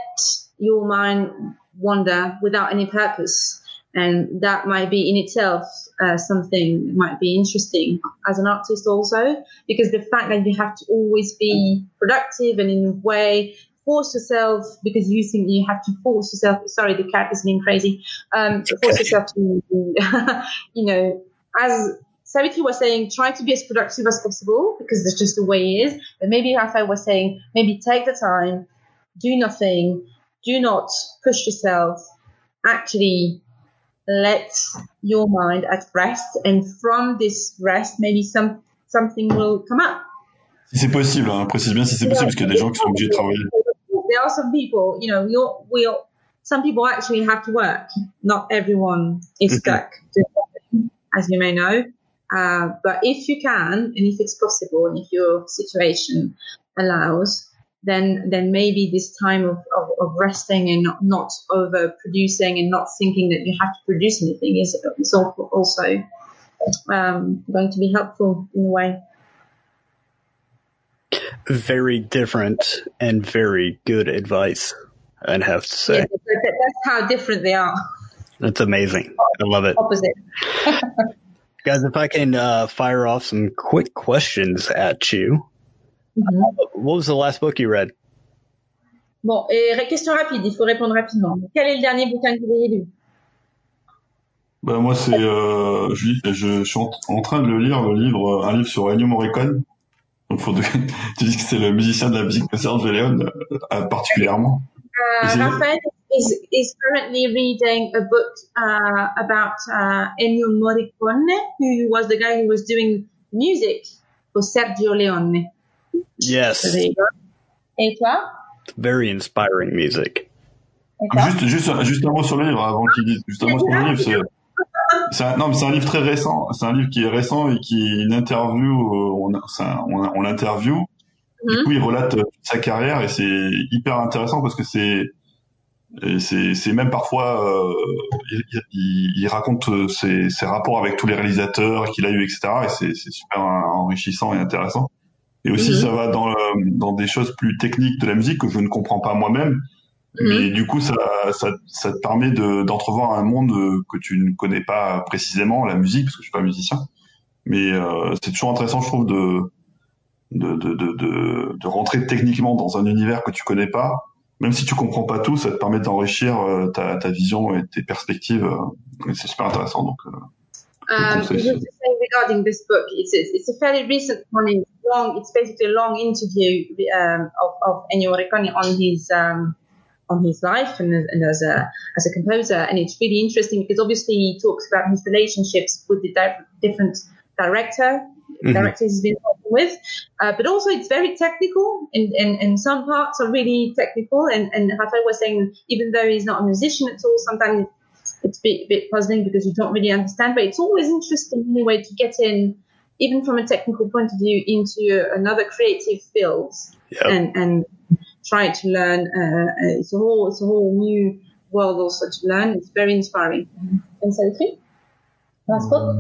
your mind wander without any purpose and that might be in itself uh, something that might be interesting as an artist also because the fact that you have to always be productive and in a way force yourself because you think you have to force yourself sorry the cat is being crazy um, force yourself to you know as Savitri was saying, try to be as productive as possible because that's just the way it is. But maybe Raphael was saying, maybe take the time, do nothing, do not push yourself, actually let your mind at rest. And from this rest, maybe some, something will come up. Si c'est possible, hein, précise bien si c'est possible, parce qu'il y a des gens qui sont obligés de travailler. There are some people, you know, we all, we some people actually have to work. Not everyone is stuck, as you may know. Uh, but if you can, and if it's possible, and if your situation allows, then then maybe this time of, of, of resting and not, not over producing and not thinking that you have to produce anything is, is also um, going to be helpful in a way. Very different and very good advice, I'd have to say. Yeah, that's how different they are. That's amazing. I love it. Opposite. Guys, if I can uh, fire off some quick questions at you. Mm-hmm. Uh, what was the last book you read? Bon, et question rapide, il faut répondre rapidement. Quel est le dernier bouquin que vous avez lu? Ben, Moi, c'est, euh, je, je, suis en, train de le lire, le livre, un livre sur Ennio Morricone. Donc, faut de, tu dis que c'est le musicien de la musique de Serge Leone, euh, particulièrement. Euh, Raphaël is, is currently reading a book uh, about uh, Ennio Morricone, who was the guy who was doing music for Sergio Leone. Yes. Et toi? Very inspiring music. Juste, juste, juste un mot sur le livre avant qu'il dise. Juste un mot sur le livre, c'est. C'est un, non, mais c'est un livre très récent. C'est un livre qui est récent et qui est une interview. Euh, on, on, on l'interview. Du mm-hmm. coup, il relate sa carrière et c'est hyper intéressant parce que c'est c'est même parfois, euh, il, il, raconte euh, ses, ses, rapports avec tous les réalisateurs qu'il a eu, etc. Et c'est super enrichissant et intéressant. Et aussi, mhm. ça va dans, dans des choses plus techniques de la musique que je ne comprends pas moi-même. Mhm. Mais du coup, ça, ça, ça te permet d'entrevoir un monde que tu ne connais pas précisément, la musique, parce que je suis pas musicien. Mais euh, c'est toujours intéressant, je trouve, de de, de, de, de, rentrer techniquement dans un univers que tu connais pas même si tu comprends pas tout, ça te permet d'enrichir euh, ta, ta, vision et tes perspectives. Euh, c'est super intéressant. Donc, euh, regarding this book, it's, it's a fairly recent one. It's long. It's basically a long interview um, of, of Ennio Morricone on his um, on his life and, and, as a as a composer, and it's really interesting because obviously he talks about his relationships with the di- different director mm-hmm. directors he's been working with. Uh, but also it's very technical and, and, and some parts are really technical. And, and Rafael was saying, even though he's not a musician at all, sometimes it's a bit, a bit puzzling because you don't really understand, but it's always interesting anyway to get in, even from a technical point of view, into another creative field yep. and, and try to learn. Uh, it's a whole, it's a whole new world also to learn. It's very inspiring. And so, last book?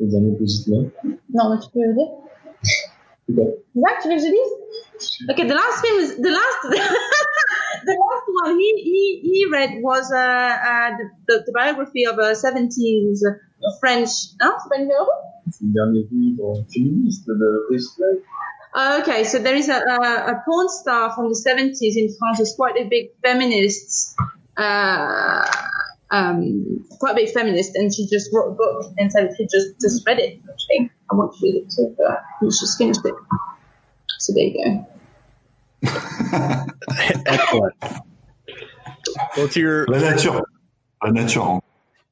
les années positives. Non, mais tu peux le dire. Okay. Zach, tu veux que je dise? Okay, the last film is the last the last one he he he read was uh, uh the, the, the biography of a 70s French. Hein, c'est pas une C'est le dernier livre féministe de Brisley. Uh, okay, so there is a, a, a porn star from the 70s in France who's quite a big feminist. Uh, um, quite a big feminist, and she just wrote a book and said she just just read it. Actually, I want to read it too, but he's just finished it. So there you go. Excellent. What's your La nature. La nature. I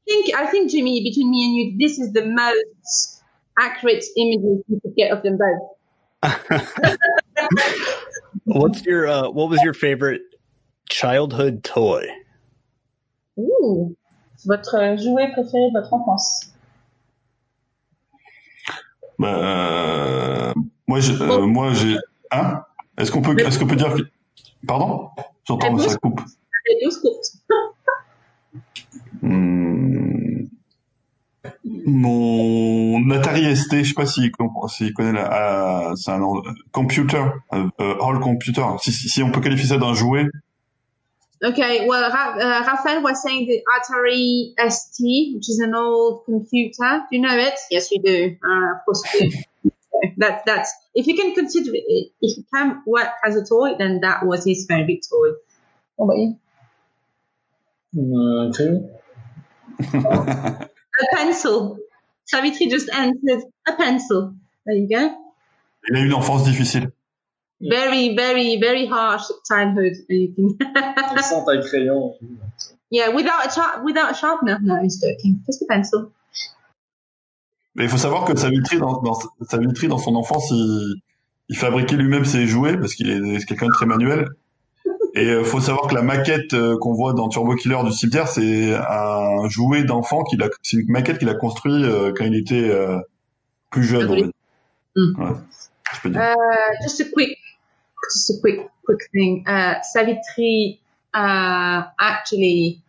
think I think Jimmy, between me and you, this is the most accurate images you could get of them both. What's your uh, what was your favorite childhood toy? Ouh, votre jouet préféré de votre enfance. Bah, euh, moi, j'ai, euh, moi, j'ai, hein? Est-ce qu'on peut, est-ce qu'on peut dire que, pardon? J'entends, ça coupe. Les douze courtes. Hmm. Mon Atari ST, je sais pas s'il s'il connaît la, euh, c'est un computer, euh, euh, all computer. Si, si, si on peut qualifier ça d'un jouet. Okay, well, Ra- uh, Raphael was saying the Atari ST, which is an old computer. Do you know it? Yes, you do. Uh, of course you do. that, that's, if you can consider it, if it can work as a toy, then that was his favorite toy. What about you? Mm, uh, un crayon. A pencil. Savitri just answered a pencil. There you go. Il a eu une enfance difficile. Very, very, very harsh childhood. You can- Sans taille crayon. yeah, without a char- without a sharpener. No, he's joking. Just a pencil. Mais il faut savoir que Savitri, dans, dans, Savitri, dans son enfance, il, il fabriquait lui-même ses jouets parce qu'il est quelqu'un de très manuel. Et il faut savoir que la maquette euh, qu'on voit dans Turbo Killer du cimetière, c'est un jouet d'enfant qu'il a, c'est une maquette qu'il a construit euh, quand il était euh, plus jeune. dire. Mm. Ouais, je peux dire. Uh, just a quick, just a quick, quick thing. Uh, Savitri uh, actually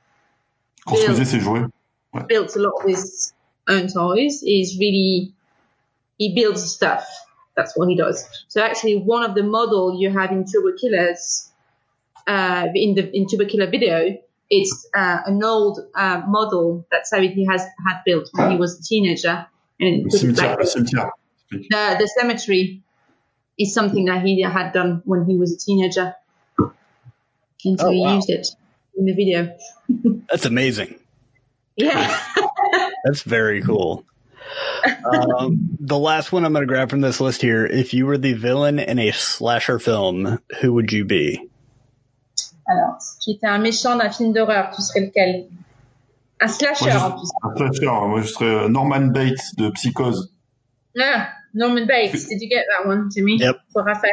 Construisait ses jouets. built a lot of his own toys. is really he builds stuff. That's what he does. So actually, one of the model you have in Turbo Killers, uh, in the in Turbo Killer video, it's uh, an old uh, model that Savitri has had built when he was a teenager, and Le it was cimetière, like- le cimetière. the the cemetery is something that he had done when he was a teenager, and so Oh, he wow. used it in the video. That's amazing. Yeah. That's very cool. Um, the last one I'm going to grab from this list here. If you were the villain in a slasher film, who would you be? Alors, si tu étais un méchant d'un film d'horreur, tu serais lequel Un slasher Moi, je- en plus. Un slasher, moi je serais euh, Norman Bates de Psychose. Ah, Norman Bates. Did you get that one, Jimmy? Yep. For Raphaël.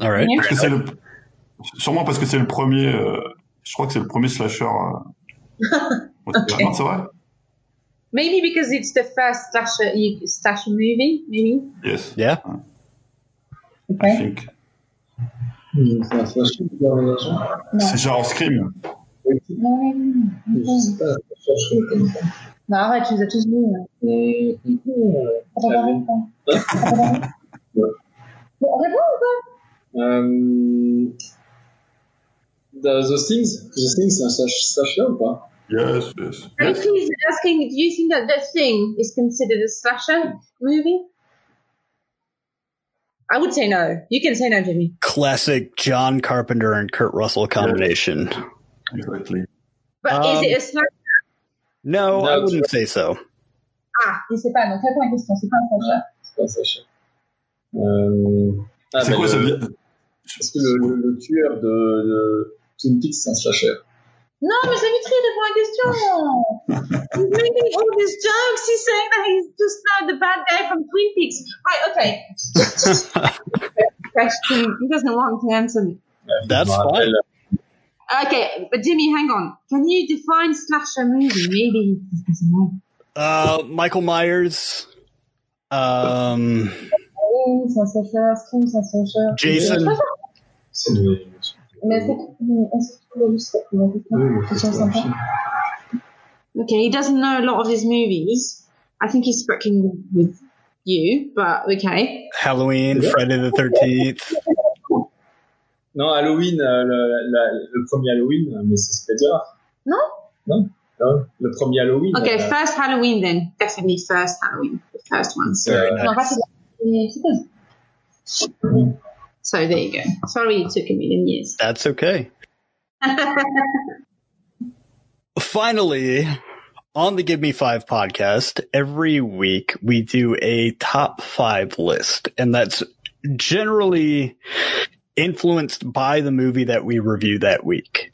All right. Parce que c'est le, sûrement parce que c'est le premier, euh, je crois que c'est le premier slasher. Euh, Okay. C'est vrai? Maybe because it's the first slasher, you- slasher movie, maybe. Yes. Yeah. I think. C'est un slasher, c'est un. C'est genre Scream. Je sais pas, slasher, je connais pas. Non, arrête, tu les as tous vus. hein. Bon, réponds ou pas Euh, The, the Things, The Things, c'est un slash- slasher ou pas Yes, yes. And he's asking, do you think that The Thing is considered a slasher movie? I would say no. You can say no, Jimmy. Classic John Carpenter and Kurt Russell combination. Exactly. But Um, is it a slasher? No, No, I wouldn't say so. Ah, je sais pas, donc réponds à la question, c'est pas un slasher. C'est pas un slasher. Euh, ah, C'est bah, quoi le- ça veut Est-ce que le, le, le tueur de, de Twin Peaks, c'est un slasher Non, mais Savitri, réponds à la question. he's making all these jokes. He's saying that he's just now the bad guy from Twin Peaks. Right, okay. Question. He doesn't want to answer me. That's fine. Okay, but Jimmy, hang on. Can you define slasher movie? Maybe he doesn't know. Uh, Michael Myers. Um, Oh, c'est un slasher, Scream, c'est un slasher. Jason. C'est le- Mais est-ce que est-ce que tu peux juste répondre à la Oui, question c'est C'est un sympa. film. Okay, he doesn't know a lot of his movies. I think he's fucking with you, but okay. Halloween, Friday the 13th. Non, Halloween, euh, le, la- le premier Halloween, mais c'est Spider. Non Non, non, le premier Halloween. Okay, euh, first Halloween then. Definitely first Halloween. The first one. c'est, euh, Non, pas celui-là. So there you go. Sorry it took a million years. That's okay. Finally, on the Give Me Five podcast, every week we do a top five list, and that's generally influenced by the movie that we review that week.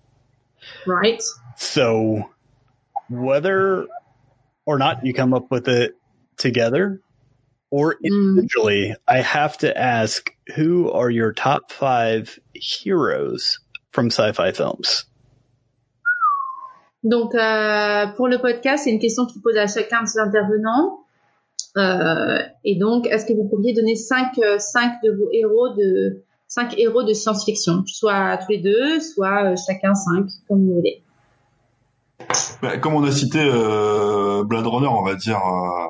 Right. So whether or not you come up with it together or mm. individually, mm. I have to ask who are your top five heroes from sci-fi films? Donc, euh, pour le podcast, c'est une question qu'il pose à chacun de ses intervenants. Euh, et donc, est-ce que vous pourriez donner cinq, euh, cinq de vos héros de cinq héros de science-fiction, soit tous les deux, soit chacun cinq, comme vous voulez. Bah, comme on a cité euh, Blade Runner, on va dire euh,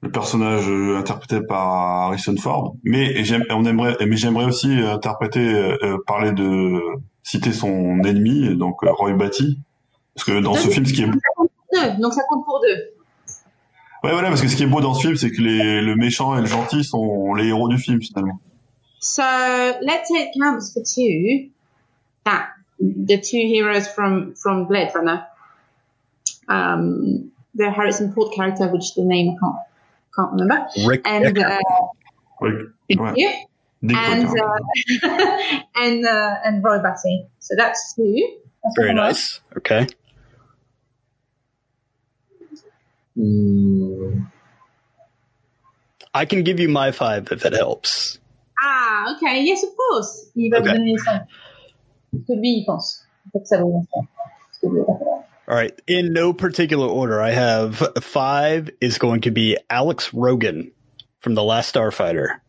le personnage interprété par Harrison Ford, mais on aimerait, mais j'aimerais aussi interpréter, parler de citer son ennemi, donc Roy Batty, parce que dans ce film, ce qui est donc ça compte pour deux. Ouais, voilà, parce que ce qui est beau dans ce film, c'est que les, le méchant et le gentil sont les héros du film, finalement. So, let's it counts for two, that the two heroes from, from Blade Runner, um, the Harrison Ford character, which the name I can't, can't remember. Rick and, uh, Rick, yeah. and, uh, and, uh, and Roy Batty. So that's two. That's Very nice. Okay. Mm. I can give you my five if it helps. Ah, okay. Yes, of course. Il va okay. vous donner ça. Que lui, il pense. All right. In no particular order, I have five is going to be Alex Rogan from The Last Starfighter.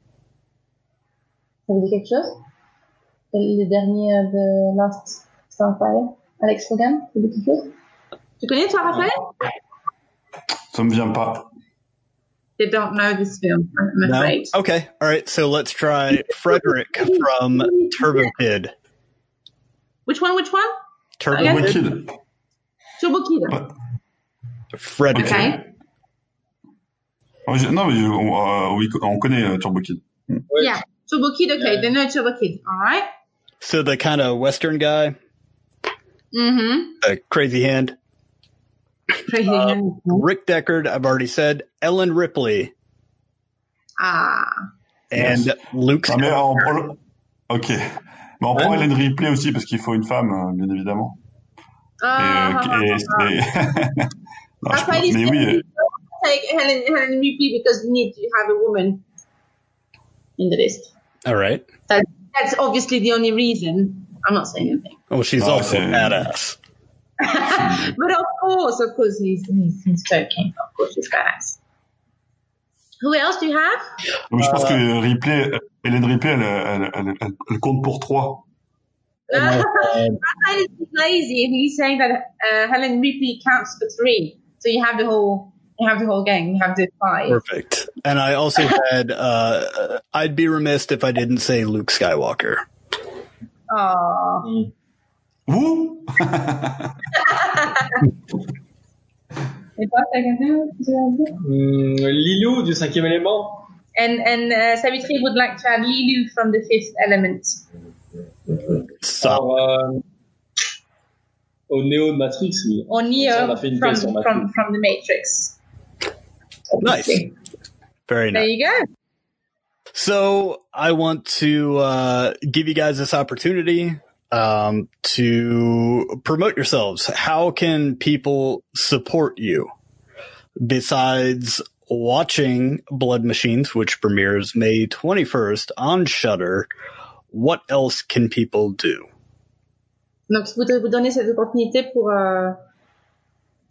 Ça vous dit quelque chose? Le dernier de Last Starfighter? Alex Rogan? Ça vous dit quelque chose? Tu connais toi, Raphaël? Ça me vient pas. They don't know this film, I'm afraid. No? Okay. All right. So let's try Frederick from Turbo Kid. Which one? Which one? Turbo Kid. Turbo Kid. Frederick. Okay. Oh, non, mais euh, oui, on connaît euh, Turbo Kid. Yeah. Turbo Kid, okay. Yeah. They know Turbo Kid. All right. So the kind of Western guy? Mm-hmm. A crazy hand? Uh, Rick Deckard, I've already said. Ellen Ripley. Ah. And yes. Luke ah, mais on, Ok. Mais on prend Ellen Ripley aussi parce qu'il faut une femme, euh, bien évidemment. Ah, et, et, ah, et... non, je peux, mais oui. Take Helen, Helen Ripley because we need to have a woman in the list. All right. That, that's obviously the only reason. I'm not saying anything. Oh, she's no, also badass. but of course, of course, he's, he's, he's joking. Of course, he's badass. Who else do you have? Donc, je pense que euh, Ripley, Hélène Ripley, elle, elle, elle, elle, elle compte pour trois. Raphael is lazy and he's saying that uh, Helen Ripley counts for three. So you have the whole you have the whole gang. You have the five. Perfect. And I also had uh, I'd be remiss if I didn't say Luke Skywalker. Oh. Vous Et toi, t'as quelqu'un mm, Lilou du cinquième élément. And and uh, Savitri would like to add Leeloo from the fifth element. So. Alors, euh, au Neo de Matrix, oui. Au Neo from, from, from the Matrix. Nice. Very nice. There you go. So I want to uh, give you guys this opportunity um, to promote yourselves. How can people support you besides watching Blood Machines, which premieres May 21st on Shudder? What else can people do? Donc, je voudrais vous donner cette opportunité pour euh,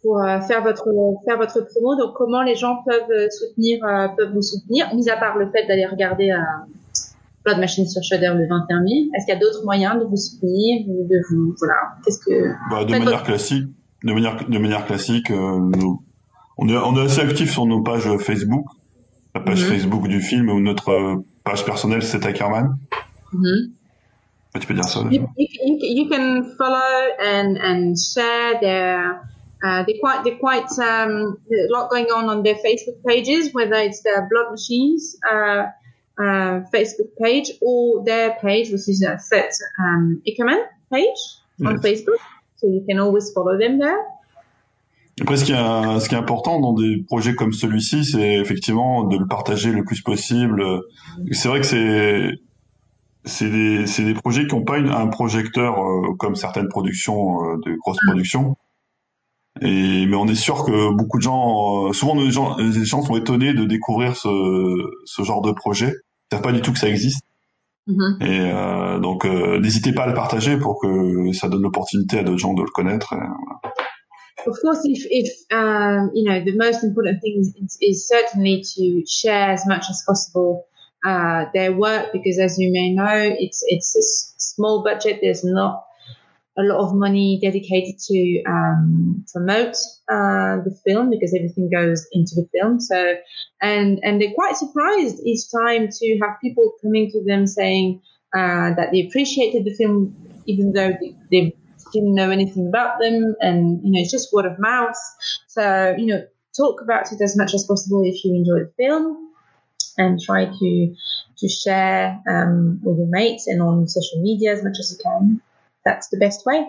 pour euh, faire votre faire votre promo. Donc, comment les gens peuvent soutenir euh, peuvent vous soutenir, mis à part le fait d'aller regarder euh, Blood Machine sur Shudder le 21 mai. Est-ce qu'il y a d'autres moyens de vous soutenir, de vous, voilà, qu'est-ce que bah, de manière classique, de manière de manière classique, euh, on est on est assez actif sur nos pages Facebook, la page mm -hmm. Facebook du film ou notre page personnelle c'est Ackerman. Mm -hmm. Tu peux dire ça. You, you, you, can follow and and share their. Uh, they're quite they're quite um, a lot going on on their Facebook pages, whether it's the Blood Machines. Uh, uh, Facebook page or their page, which is a set um, Ickerman page on yes. Facebook. So you can always follow them there. Après, ce qui, est, ce qui est important dans des projets comme celui-ci, c'est effectivement de le partager le plus possible. C'est vrai que c'est c'est des, c'est des projets qui n'ont pas une, un projecteur euh, comme certaines productions, euh, de grosses mm. productions. Et, mais on est sûr que beaucoup de gens, euh, souvent les gens, les gens sont étonnés de découvrir ce, ce genre de projet. Ils savent pas du tout que ça existe. Mm-hmm. Et donc, n'hésitez pas à le partager pour que ça donne l'opportunité à d'autres gens de le connaître. Et, voilà. Of course, if, if um, you know, the most important thing is, is certainly to share as much as possible uh, their work because, as you may know, it's it's a small budget. There's not a lot of money dedicated to um, promote uh, the film because everything goes into the film. So, and and they're quite surprised each time to have people coming to them saying uh, that they appreciated the film, even though they, they didn't know anything about them, and you know it's just word of mouth. So you know, talk about it as much as possible if you enjoy the film and try to to share um, with your mates and on social media as much as you can. That's the best way.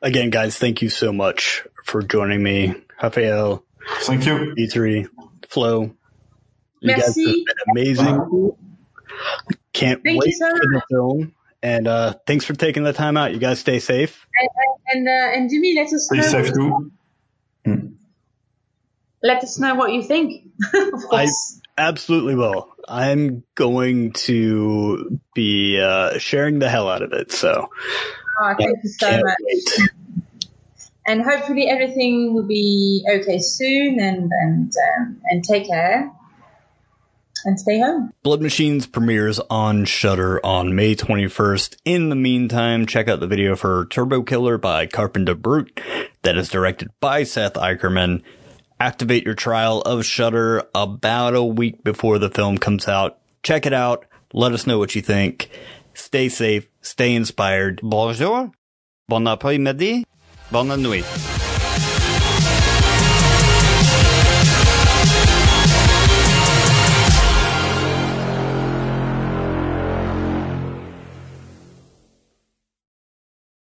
Again, guys, thank you so much for joining me, Rafael. Thank you, E3, Flo. You Merci. guys have been amazing. Can't Thank wait you so for the film. And uh, thanks for taking the time out. You guys stay safe. And and, uh, and Jimmy, let us Stay know. safe too. Let us know what you think. of course. Absolutely will. I'm going to be uh, sharing the hell out of it. So Oh, thank you so much. wait. And hopefully everything will be okay soon. And and um, and take care. And stay home. Blood Machines premieres on Shudder on May 21st. In the meantime, check out the video for Turbo Killer by Carpenter Brut that is directed by Seth Ickerman. Activate your trial of Shudder about a week before the film comes out. Check it out. Let us know what you think. Stay safe. Stay inspired. Bonjour. Bon après-midi. Bonne nuit.